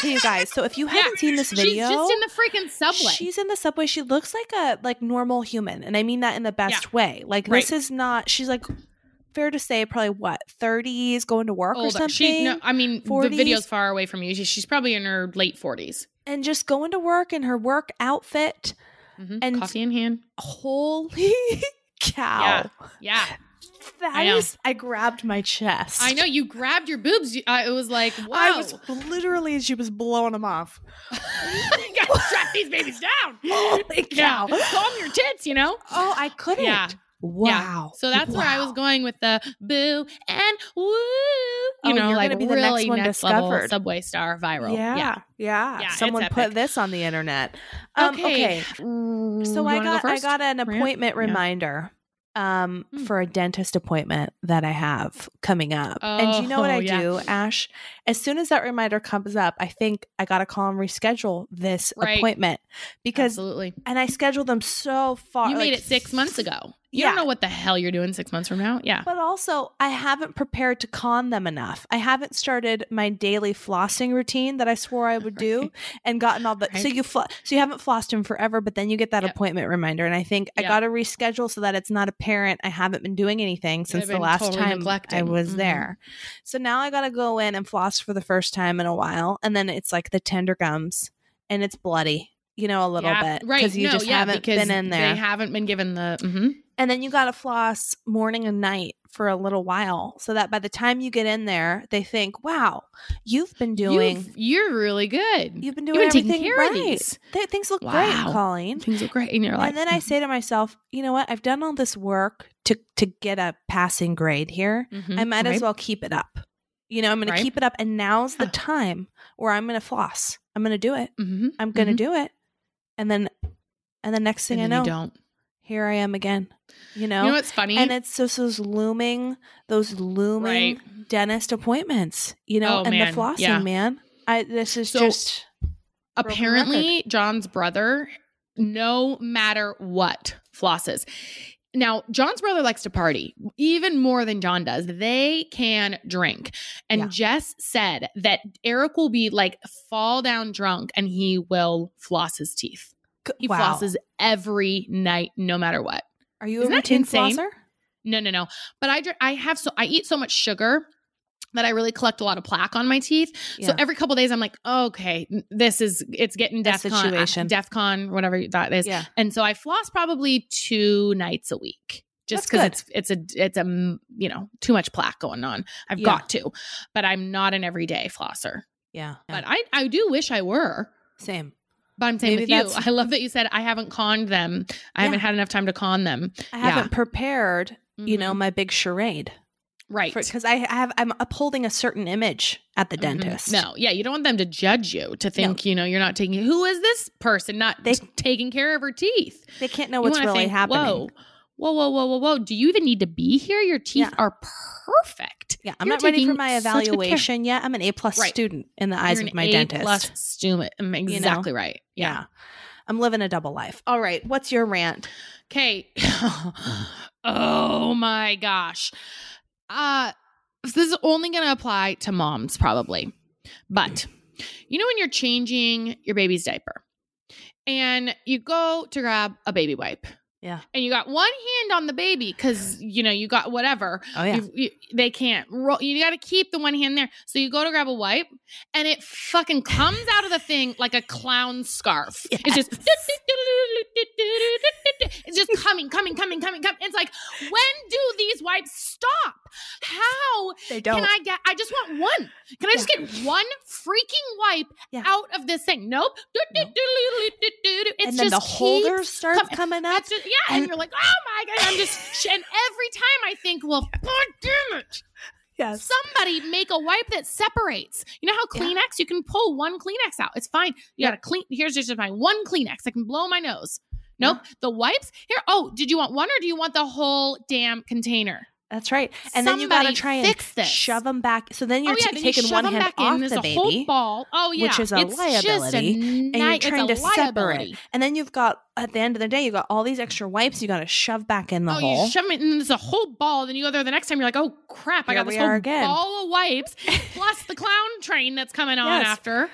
[SPEAKER 3] Okay, you guys. So if you haven't seen this video,
[SPEAKER 4] She's just in the freaking subway.
[SPEAKER 3] She's in the subway. She looks like a like normal human, and I mean that in the best way. Like this is not. She's like fair to say, probably what thirties, going to work or something,
[SPEAKER 4] She, no, I mean,
[SPEAKER 3] 40s?
[SPEAKER 4] the video's far away from you. She, she's probably in her late 40s.
[SPEAKER 3] and just going to work in her work outfit.
[SPEAKER 4] Mhm.
[SPEAKER 3] And-
[SPEAKER 4] Coffee in hand.
[SPEAKER 3] Holy cow!
[SPEAKER 4] Yeah.
[SPEAKER 3] That
[SPEAKER 4] I
[SPEAKER 3] is- I grabbed my chest.
[SPEAKER 4] I know you grabbed your boobs. You- Uh, it was like, wow.
[SPEAKER 3] I was literally she was blowing them off.
[SPEAKER 4] you gotta strap these babies down.
[SPEAKER 3] Holy
[SPEAKER 4] Yeah. Calm your tits, you know?
[SPEAKER 3] Oh, I couldn't.
[SPEAKER 4] Yeah.
[SPEAKER 3] Wow.
[SPEAKER 4] Yeah. So that's where I was going with the boo and woo. You
[SPEAKER 3] Oh,
[SPEAKER 4] know,
[SPEAKER 3] you're
[SPEAKER 4] like
[SPEAKER 3] be the next
[SPEAKER 4] really
[SPEAKER 3] one
[SPEAKER 4] next level subway star viral.
[SPEAKER 3] Yeah,
[SPEAKER 4] Yeah.
[SPEAKER 3] yeah,
[SPEAKER 4] Yeah,
[SPEAKER 3] Someone put this on the internet. Um, okay.
[SPEAKER 4] Mm,
[SPEAKER 3] So
[SPEAKER 4] you
[SPEAKER 3] I got I got an appointment
[SPEAKER 4] Yeah.
[SPEAKER 3] reminder um
[SPEAKER 4] Hmm.
[SPEAKER 3] for a dentist appointment that I have coming up. and do you know what
[SPEAKER 4] Oh,
[SPEAKER 3] I
[SPEAKER 4] yeah.
[SPEAKER 3] do, Ash? As soon as that reminder comes up, I think I got to call and reschedule this
[SPEAKER 4] Right.
[SPEAKER 3] appointment because
[SPEAKER 4] Absolutely.
[SPEAKER 3] and I scheduled them so far.
[SPEAKER 4] You made it six months ago. You
[SPEAKER 3] Yeah.
[SPEAKER 4] don't know what the hell you're doing six months from now. Yeah.
[SPEAKER 3] But also, I haven't prepared to con them enough. I haven't started my daily flossing routine that I swore I would do, and gotten all the. So you fl- so you haven't flossed in forever, but then you get that
[SPEAKER 4] Yep.
[SPEAKER 3] appointment reminder, and I think I got to reschedule so that it's not apparent I haven't been doing anything since the last
[SPEAKER 4] totally
[SPEAKER 3] time I
[SPEAKER 4] neglecting.
[SPEAKER 3] was
[SPEAKER 4] Mhm.
[SPEAKER 3] there. So now I got to go in and floss for the first time in a while, and then it's like the tender gums, and it's bloody. You know, a little
[SPEAKER 4] Yeah,
[SPEAKER 3] bit
[SPEAKER 4] Right.
[SPEAKER 3] Because you
[SPEAKER 4] no,
[SPEAKER 3] just
[SPEAKER 4] yeah,
[SPEAKER 3] haven't
[SPEAKER 4] because
[SPEAKER 3] been in there.
[SPEAKER 4] They haven't been given the. mhm.
[SPEAKER 3] And then you got to floss morning and night for a little while so that by the time you get in there, they think, wow, you've been doing,
[SPEAKER 4] You've- you're really good.
[SPEAKER 3] you've been doing
[SPEAKER 4] been taking
[SPEAKER 3] everything
[SPEAKER 4] care of
[SPEAKER 3] right.
[SPEAKER 4] these.
[SPEAKER 3] Th- things look
[SPEAKER 4] Wow.
[SPEAKER 3] great, Colleen.
[SPEAKER 4] Things look great, in your life.
[SPEAKER 3] and then I say to myself, you know what? I've done all this work to, to get a passing grade here.
[SPEAKER 4] mhm,
[SPEAKER 3] I might as well keep it up. You know, I'm going
[SPEAKER 4] Right.
[SPEAKER 3] to keep it up. And now's the time where I'm going to floss. I'm going to do it.
[SPEAKER 4] Mhm,
[SPEAKER 3] I'm going to
[SPEAKER 4] mhm.
[SPEAKER 3] do it. And then, and the next thing
[SPEAKER 4] And
[SPEAKER 3] I know,
[SPEAKER 4] don't.
[SPEAKER 3] here I am again. You know?
[SPEAKER 4] You know what's funny?
[SPEAKER 3] and it's just those looming those looming
[SPEAKER 4] Right.
[SPEAKER 3] dentist appointments you know
[SPEAKER 4] Oh,
[SPEAKER 3] and
[SPEAKER 4] man.
[SPEAKER 3] the flossing
[SPEAKER 4] Yeah.
[SPEAKER 3] man i this is
[SPEAKER 4] So-
[SPEAKER 3] just
[SPEAKER 4] apparently John's brother, no matter what, flosses. Now John's brother likes to party even more than John does. They can drink. And
[SPEAKER 3] Yeah.
[SPEAKER 4] Jess said that Eric will be like fall down drunk and he will floss his teeth. He
[SPEAKER 3] wow.
[SPEAKER 4] flosses every night, no matter what.
[SPEAKER 3] Are you
[SPEAKER 4] Isn't
[SPEAKER 3] a routine flosser?
[SPEAKER 4] No, no, no. But I I have so I eat so much sugar that I really collect a lot of plaque on my teeth. So every couple days I'm like, okay, this is it's getting
[SPEAKER 3] A
[SPEAKER 4] DEFCON,
[SPEAKER 3] situation.
[SPEAKER 4] DEFCON, whatever that is.
[SPEAKER 3] Yeah.
[SPEAKER 4] And so I floss probably two nights a week. Just because it's it's a it's a you know too much plaque going on. I've
[SPEAKER 3] Yeah.
[SPEAKER 4] got to, but I'm not an everyday flosser.
[SPEAKER 3] Yeah.
[SPEAKER 4] But I I do wish I were.
[SPEAKER 3] Same.
[SPEAKER 4] But I'm saying
[SPEAKER 3] Maybe
[SPEAKER 4] with you, I love that you said I haven't conned them. I
[SPEAKER 3] Yeah.
[SPEAKER 4] haven't had enough time to con them.
[SPEAKER 3] I
[SPEAKER 4] Yeah.
[SPEAKER 3] haven't prepared, you know,
[SPEAKER 4] Mhm.
[SPEAKER 3] my big charade.
[SPEAKER 4] Right?
[SPEAKER 3] Because I have, I'm upholding a certain image at the
[SPEAKER 4] Mhm.
[SPEAKER 3] dentist.
[SPEAKER 4] No, yeah, you don't want them to judge you to think you know you're not taking. Who is this person not
[SPEAKER 3] They-
[SPEAKER 4] taking care of her teeth?
[SPEAKER 3] They can't know
[SPEAKER 4] You
[SPEAKER 3] what's really
[SPEAKER 4] think,
[SPEAKER 3] happening.
[SPEAKER 4] Whoa, whoa, whoa, whoa, whoa, whoa! Do you even need to be here? Your teeth
[SPEAKER 3] Yeah.
[SPEAKER 4] are perfect.
[SPEAKER 3] Yeah, I'm
[SPEAKER 4] You're
[SPEAKER 3] not ready for my
[SPEAKER 4] such good care.
[SPEAKER 3] evaluation yet. I'm an A plus
[SPEAKER 4] Right.
[SPEAKER 3] student in the eyes
[SPEAKER 4] You're
[SPEAKER 3] of my
[SPEAKER 4] A
[SPEAKER 3] dentist.
[SPEAKER 4] plus student. Mm, Exactly right.
[SPEAKER 3] yeah.
[SPEAKER 4] Yeah.
[SPEAKER 3] I'm living a double life. All right. What's your rant?
[SPEAKER 4] Okay. oh my gosh. Uh this is only going to apply to moms probably. But you know when you're changing your baby's diaper and you go to grab a baby wipe.
[SPEAKER 3] Yeah.
[SPEAKER 4] And you got one hand on the baby cuz you know you got whatever.
[SPEAKER 3] Oh yeah.
[SPEAKER 4] You, you, they can't roll. You got to keep the one hand there. So you go to grab a wipe, and it fucking comes out of the thing like a clown scarf. It's just it's just coming, coming, coming, coming, coming. It's like when do these wipes stop? How
[SPEAKER 3] They
[SPEAKER 4] can I get? I just want one. Can I just get one freaking wipe
[SPEAKER 3] Yeah.
[SPEAKER 4] out of this thing? Nope.
[SPEAKER 3] Nope.
[SPEAKER 4] It's
[SPEAKER 3] and then the holder starts
[SPEAKER 4] coming.
[SPEAKER 3] coming up.
[SPEAKER 4] Yeah, and,
[SPEAKER 3] And-
[SPEAKER 4] you're like, oh my god! I'm just, and every time I think, well, god damn it!
[SPEAKER 3] Yes.
[SPEAKER 4] Somebody make a wipe that separates. You know how
[SPEAKER 3] Yeah.
[SPEAKER 4] Kleenex? You can pull one Kleenex out. It's fine. You got to clean. Here's just my one Kleenex. I can blow my nose. Nope. The wipes here. Oh, did you want one or do you want the whole damn container?
[SPEAKER 3] That's right. And then you got to try and
[SPEAKER 4] this.
[SPEAKER 3] shove them back. So then you're
[SPEAKER 4] oh yeah,
[SPEAKER 3] t-
[SPEAKER 4] then
[SPEAKER 3] taking
[SPEAKER 4] shove
[SPEAKER 3] one hand off
[SPEAKER 4] in. There's
[SPEAKER 3] the
[SPEAKER 4] a
[SPEAKER 3] baby.
[SPEAKER 4] whole ball. Oh yeah,
[SPEAKER 3] which is a
[SPEAKER 4] it's
[SPEAKER 3] liability,
[SPEAKER 4] a
[SPEAKER 3] and you're trying to separate. And then you've got at the end of the day, you got all these extra wipes you got to shove back in the
[SPEAKER 4] oh,
[SPEAKER 3] hole.
[SPEAKER 4] you shove it, and there's a whole ball. Then you go there the next time. You're like, oh crap, I got this whole
[SPEAKER 3] again.
[SPEAKER 4] ball of wipes plus the clown train that's coming on
[SPEAKER 3] Yes.
[SPEAKER 4] after.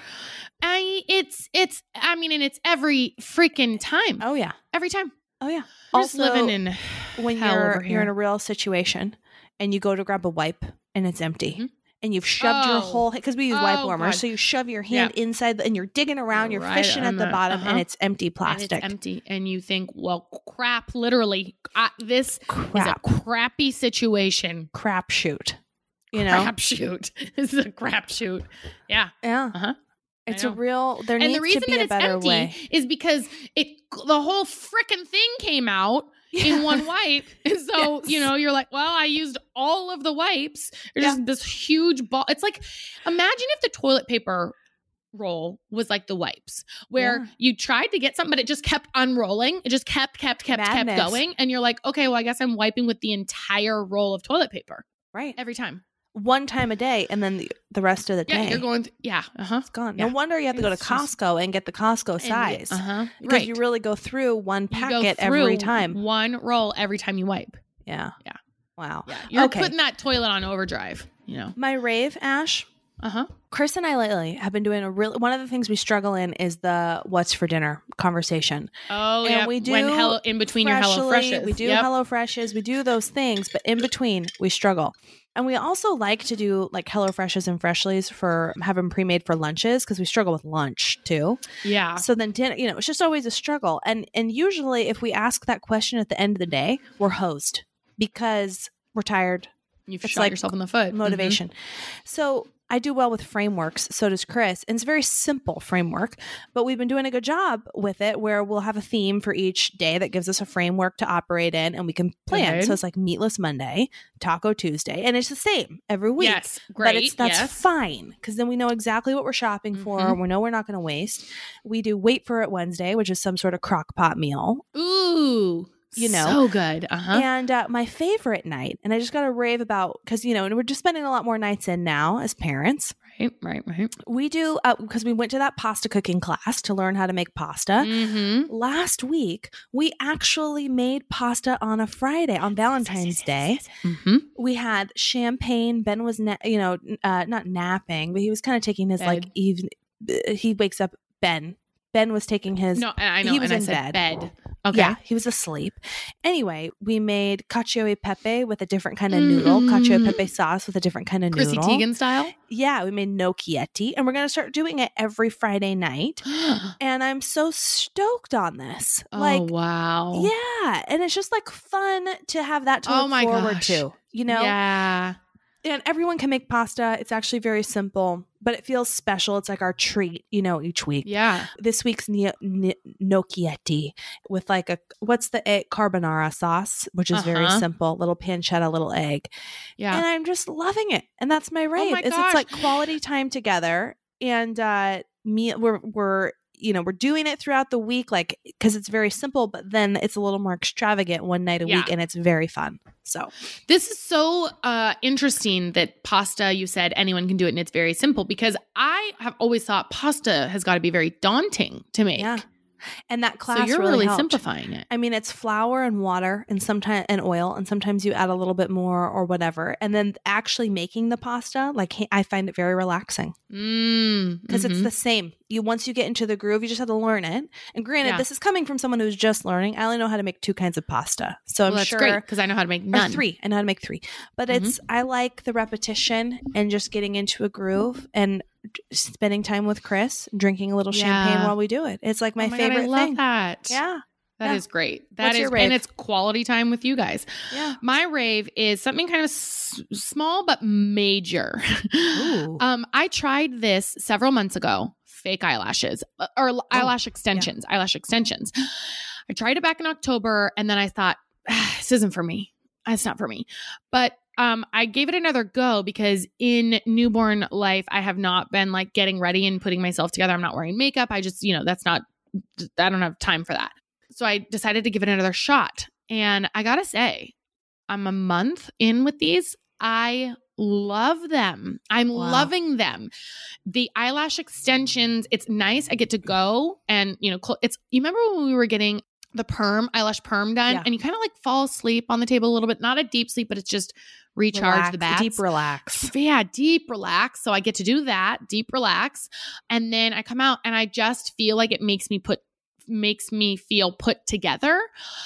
[SPEAKER 4] I it's it's I mean, and it's every freaking time.
[SPEAKER 3] oh yeah.
[SPEAKER 4] Every time.
[SPEAKER 3] Oh yeah.
[SPEAKER 4] We're just
[SPEAKER 3] Also,
[SPEAKER 4] living in
[SPEAKER 3] when you're you're in a real situation and you go to grab a wipe and it's empty.
[SPEAKER 4] Mhm.
[SPEAKER 3] And you've shoved your
[SPEAKER 4] Oh.
[SPEAKER 3] whole because we use wipe
[SPEAKER 4] Oh,
[SPEAKER 3] warmers,
[SPEAKER 4] God.
[SPEAKER 3] so you shove your hand inside and you're digging around, you're
[SPEAKER 4] Right
[SPEAKER 3] fishing at the
[SPEAKER 4] the-
[SPEAKER 3] bottom, and
[SPEAKER 4] uh-huh.
[SPEAKER 3] it's empty
[SPEAKER 4] and
[SPEAKER 3] plastic.
[SPEAKER 4] it's empty, and you think, well, crap. Literally, this
[SPEAKER 3] Crap,
[SPEAKER 4] is a crappy situation.
[SPEAKER 3] crap shoot. You know,
[SPEAKER 4] Crap shoot. this is a crapshoot. Yeah.
[SPEAKER 3] yeah,
[SPEAKER 4] Uh huh.
[SPEAKER 3] It's a real. There
[SPEAKER 4] and
[SPEAKER 3] needs
[SPEAKER 4] the reason
[SPEAKER 3] to be
[SPEAKER 4] that
[SPEAKER 3] a
[SPEAKER 4] it's
[SPEAKER 3] better
[SPEAKER 4] empty
[SPEAKER 3] way.
[SPEAKER 4] is because it the whole freaking thing came out in one wipe. And so,
[SPEAKER 3] Yes.
[SPEAKER 4] you know, you're like, well, I used all of the wipes. There's
[SPEAKER 3] Yeah.
[SPEAKER 4] just this huge ball. It's like imagine if the toilet paper roll was like the wipes where
[SPEAKER 3] Yeah.
[SPEAKER 4] you tried to get something but it just kept unrolling it just kept kept kept
[SPEAKER 3] Madness.
[SPEAKER 4] kept going and you're like okay well i guess i'm wiping with the entire roll of toilet paper
[SPEAKER 3] Right,
[SPEAKER 4] every time
[SPEAKER 3] one time a day, and then the, the rest of the
[SPEAKER 4] yeah
[SPEAKER 3] day
[SPEAKER 4] you're going th- yeah uh-huh
[SPEAKER 3] it's gone.
[SPEAKER 4] yeah.
[SPEAKER 3] No wonder you have to go to Costco and get the Costco size
[SPEAKER 4] uh-huh
[SPEAKER 3] because
[SPEAKER 4] right
[SPEAKER 3] you really go through one packet
[SPEAKER 4] through
[SPEAKER 3] every time.
[SPEAKER 4] one roll every time you wipe
[SPEAKER 3] Yeah,
[SPEAKER 4] Yeah.
[SPEAKER 3] Wow.
[SPEAKER 4] Yeah, you're
[SPEAKER 3] Okay.
[SPEAKER 4] putting that toilet on overdrive. You know.
[SPEAKER 3] My rave, Ash.
[SPEAKER 4] Uh huh.
[SPEAKER 3] Chris and I lately have been doing a really One of the things we struggle in is the "What's for dinner" conversation.
[SPEAKER 4] Oh
[SPEAKER 3] And
[SPEAKER 4] yeah.
[SPEAKER 3] we do
[SPEAKER 4] when hello in between your Hello
[SPEAKER 3] Freshly,
[SPEAKER 4] Freshes.
[SPEAKER 3] We do
[SPEAKER 4] Yep.
[SPEAKER 3] Hello Freshes. We do those things, but in between, we struggle. And we also like to do like Hello Freshes and Freshlies for have them pre-made for lunches because we struggle with lunch too.
[SPEAKER 4] Yeah.
[SPEAKER 3] So then dinner, you know, it's just always a struggle. And and usually, if we ask that question at the end of the day, we're hosed because we're tired,
[SPEAKER 4] You've
[SPEAKER 3] it's
[SPEAKER 4] shot
[SPEAKER 3] like
[SPEAKER 4] yourself in the foot. Mm-hmm.
[SPEAKER 3] motivation. So I do well with frameworks. So does Chris. And it's a very simple framework, but we've been doing a good job with it where we'll have a theme for each day that gives us a framework to operate in and we can plan.
[SPEAKER 4] Good.
[SPEAKER 3] So it's like Meatless Monday, Taco Tuesday, and it's the same every week.
[SPEAKER 4] Yes. Great.
[SPEAKER 3] But it's that's
[SPEAKER 4] yes.
[SPEAKER 3] fine because then we know exactly what we're shopping for.
[SPEAKER 4] Mhm.
[SPEAKER 3] We know we're not going to waste. We do wait for it Wednesday, which is some sort of crock pot meal.
[SPEAKER 4] Ooh.
[SPEAKER 3] You know.
[SPEAKER 4] So good. Uh huh.
[SPEAKER 3] And uh, my favorite night, and I just got to rave about because you know, and we're just spending a lot more nights in now as parents.
[SPEAKER 4] Right, right, right.
[SPEAKER 3] We do because we went to that pasta cooking class to learn how to make pasta.
[SPEAKER 4] Mm-hmm.
[SPEAKER 3] Last week, we actually made pasta on a Friday on Valentine's Day.
[SPEAKER 4] Mm-hmm.
[SPEAKER 3] We had champagne. Ben was, na- you know, uh, not napping, but he was kind of taking his like even. He wakes up. Ben. Ben was taking his.
[SPEAKER 4] No, I know.
[SPEAKER 3] He was
[SPEAKER 4] I
[SPEAKER 3] in
[SPEAKER 4] said
[SPEAKER 3] bed.
[SPEAKER 4] bed. Okay.
[SPEAKER 3] Yeah, he was asleep. Anyway, we made cacio e pepe with a different kind of noodle, cacio e
[SPEAKER 4] Mm.
[SPEAKER 3] pepe sauce with a different kind of
[SPEAKER 4] Chrissy
[SPEAKER 3] noodle.
[SPEAKER 4] Teigen style.
[SPEAKER 3] Yeah, we made gnocchietti, and we're gonna start doing it every Friday night. And I'm so stoked on this.
[SPEAKER 4] oh
[SPEAKER 3] like,
[SPEAKER 4] wow.
[SPEAKER 3] yeah, and it's just like fun to have that to
[SPEAKER 4] Oh
[SPEAKER 3] look forward
[SPEAKER 4] gosh.
[SPEAKER 3] to. You know,
[SPEAKER 4] Yeah.
[SPEAKER 3] And everyone can make pasta. It's actually very simple, but it feels special. It's like our treat, you know, each week.
[SPEAKER 4] Yeah.
[SPEAKER 3] This week's gn- gnocchietti with like a what's the egg carbonara sauce, which is very
[SPEAKER 4] Uh-huh.
[SPEAKER 3] simple, little pancetta, little egg,
[SPEAKER 4] Yeah.
[SPEAKER 3] and I'm just loving it. And that's my rave.
[SPEAKER 4] my
[SPEAKER 3] is
[SPEAKER 4] gosh.
[SPEAKER 3] it's like quality time together, and uh, me we're we're you know we're doing it throughout the week, like because it's very simple, but then it's a little more extravagant one night a
[SPEAKER 4] Yeah.
[SPEAKER 3] week, and it's very fun. So
[SPEAKER 4] This is so uh, interesting that pasta, you said anyone can do it and it's very simple because I have always thought pasta has got to be very daunting to make.
[SPEAKER 3] yeah, and that class
[SPEAKER 4] So you're
[SPEAKER 3] really,
[SPEAKER 4] really, simplifying it.
[SPEAKER 3] I mean, it's flour and water and sometimes and oil, and sometimes you add a little bit more or whatever. And then actually making the pasta, like I find it very relaxing
[SPEAKER 4] Mm,
[SPEAKER 3] because
[SPEAKER 4] mhm.
[SPEAKER 3] it's the same. You once you get into the groove, you just have to learn it. And granted,
[SPEAKER 4] Yeah.
[SPEAKER 3] this is coming from someone who's just learning. I only know how to make two kinds of pasta, so
[SPEAKER 4] well,
[SPEAKER 3] I'm
[SPEAKER 4] that's
[SPEAKER 3] sure.
[SPEAKER 4] because I know how to make none.
[SPEAKER 3] three. I know how to make three. But
[SPEAKER 4] Mhm.
[SPEAKER 3] it's I like the repetition and just getting into a groove and spending time with Chris, drinking a little champagne
[SPEAKER 4] Yeah.
[SPEAKER 3] while we do it. It's like my,
[SPEAKER 4] oh my
[SPEAKER 3] favorite
[SPEAKER 4] God, I love
[SPEAKER 3] thing.
[SPEAKER 4] that.
[SPEAKER 3] Yeah.
[SPEAKER 4] That
[SPEAKER 3] Yeah.
[SPEAKER 4] is great. That
[SPEAKER 3] What's
[SPEAKER 4] is,
[SPEAKER 3] your rave?
[SPEAKER 4] and it's quality time with you guys.
[SPEAKER 3] Yeah.
[SPEAKER 4] My rave is something kind of s- small but major.
[SPEAKER 3] Ooh.
[SPEAKER 4] um, I tried this several months ago. Fake eyelashes uh, or l- eyelash extensions. Eyelash extensions. I tried it back in October, and then I thought "Ah, this isn't for me. It's not for me. But um, I gave it another go because in newborn life, I have not been like getting ready and putting myself together. I'm not wearing makeup. I just, you know, that's not. I don't have time for that. So I decided to give it another shot. And I gotta say, I'm a month in with these. I love them. I'm
[SPEAKER 3] Wow.
[SPEAKER 4] loving them. The eyelash extensions, it's nice. I get to go and, you know, it's, you remember when we were getting the perm, eyelash perm done,
[SPEAKER 3] Yeah.
[SPEAKER 4] and you kind of like fall asleep on the table a little bit, not a deep sleep, but it's just recharge the
[SPEAKER 3] Relax,
[SPEAKER 4] bats.
[SPEAKER 3] deep relax.
[SPEAKER 4] Yeah, deep relax. So I get to do that, deep relax. And then I come out and I just feel like it makes me put makes me feel put together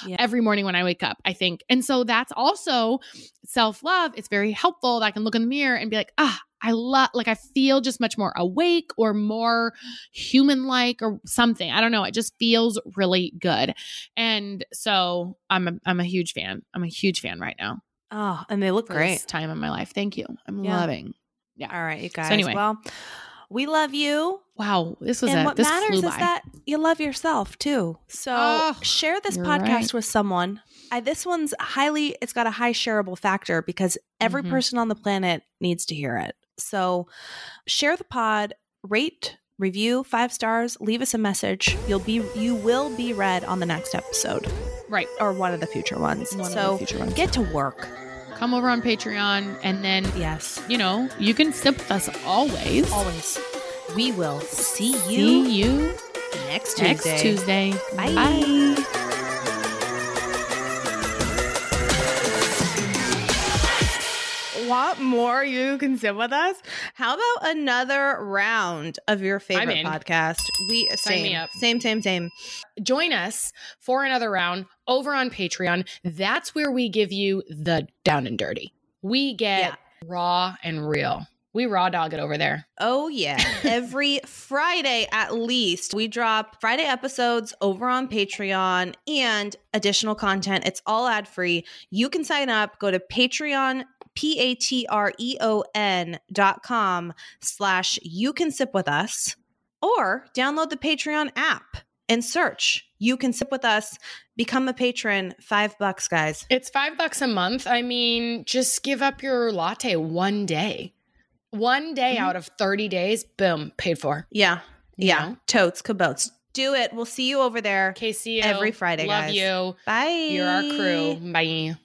[SPEAKER 3] Yeah.
[SPEAKER 4] every morning when I wake up, I think. And so that's also self-love. It's very helpful that I can look in the mirror and be like, "Ah, I love like I feel just much more awake or more human like or something. I don't know. It just feels really good. And so I'm a, I'm a huge fan. I'm a huge fan right now
[SPEAKER 3] Oh, and they look great.
[SPEAKER 4] this time in my life. Thank you. I'm
[SPEAKER 3] Yeah.
[SPEAKER 4] loving. Yeah.
[SPEAKER 3] All right, you guys.
[SPEAKER 4] anyway.
[SPEAKER 3] well, we love you.
[SPEAKER 4] Wow, this was
[SPEAKER 3] and
[SPEAKER 4] a
[SPEAKER 3] what matters is
[SPEAKER 4] by.
[SPEAKER 3] that you love yourself too. So
[SPEAKER 4] Oh,
[SPEAKER 3] share this podcast
[SPEAKER 4] right.
[SPEAKER 3] with someone. I, this one's highly, it's got a high shareable factor because every
[SPEAKER 4] Mhm.
[SPEAKER 3] person on the planet needs to hear it. So share the pod, rate, review five stars, leave us a message. You'll be, you will be read on the next episode
[SPEAKER 4] right.
[SPEAKER 3] or one of the future ones.
[SPEAKER 4] One
[SPEAKER 3] so
[SPEAKER 4] future ones.
[SPEAKER 3] get to work.
[SPEAKER 4] Come over on Patreon and then
[SPEAKER 3] Yes,
[SPEAKER 4] you know you can sip with us always.
[SPEAKER 3] always. We will see you
[SPEAKER 4] See you
[SPEAKER 3] next Tuesday.
[SPEAKER 4] next Tuesday.
[SPEAKER 3] Bye. Want more? You can sit with us. How about another round of your favorite podcast? We same,
[SPEAKER 4] me up.
[SPEAKER 3] same, same, same.
[SPEAKER 4] Join us for another round over on Patreon. That's where we give you the down and dirty. We get
[SPEAKER 3] Yeah.
[SPEAKER 4] raw and real. We raw dog it over there.
[SPEAKER 3] Oh yeah, every Friday at least we drop Friday episodes over on Patreon and additional content. It's all ad free. You can sign up. Go to Patreon. P A T R E O N dot com slash you can sip with us or download the Patreon app and search you can sip with us become a patron five bucks guys
[SPEAKER 4] It's five bucks a month. I mean, just give up your latte one day. One day
[SPEAKER 3] Mhm.
[SPEAKER 4] out of 30 days, boom, paid for.
[SPEAKER 3] yeah
[SPEAKER 4] You
[SPEAKER 3] yeah
[SPEAKER 4] know?
[SPEAKER 3] totes cabotes do it we'll see you over there
[SPEAKER 4] KCO.
[SPEAKER 3] Every Friday,
[SPEAKER 4] Love
[SPEAKER 3] guys.
[SPEAKER 4] you.
[SPEAKER 3] bye
[SPEAKER 4] You're our crew. Bye.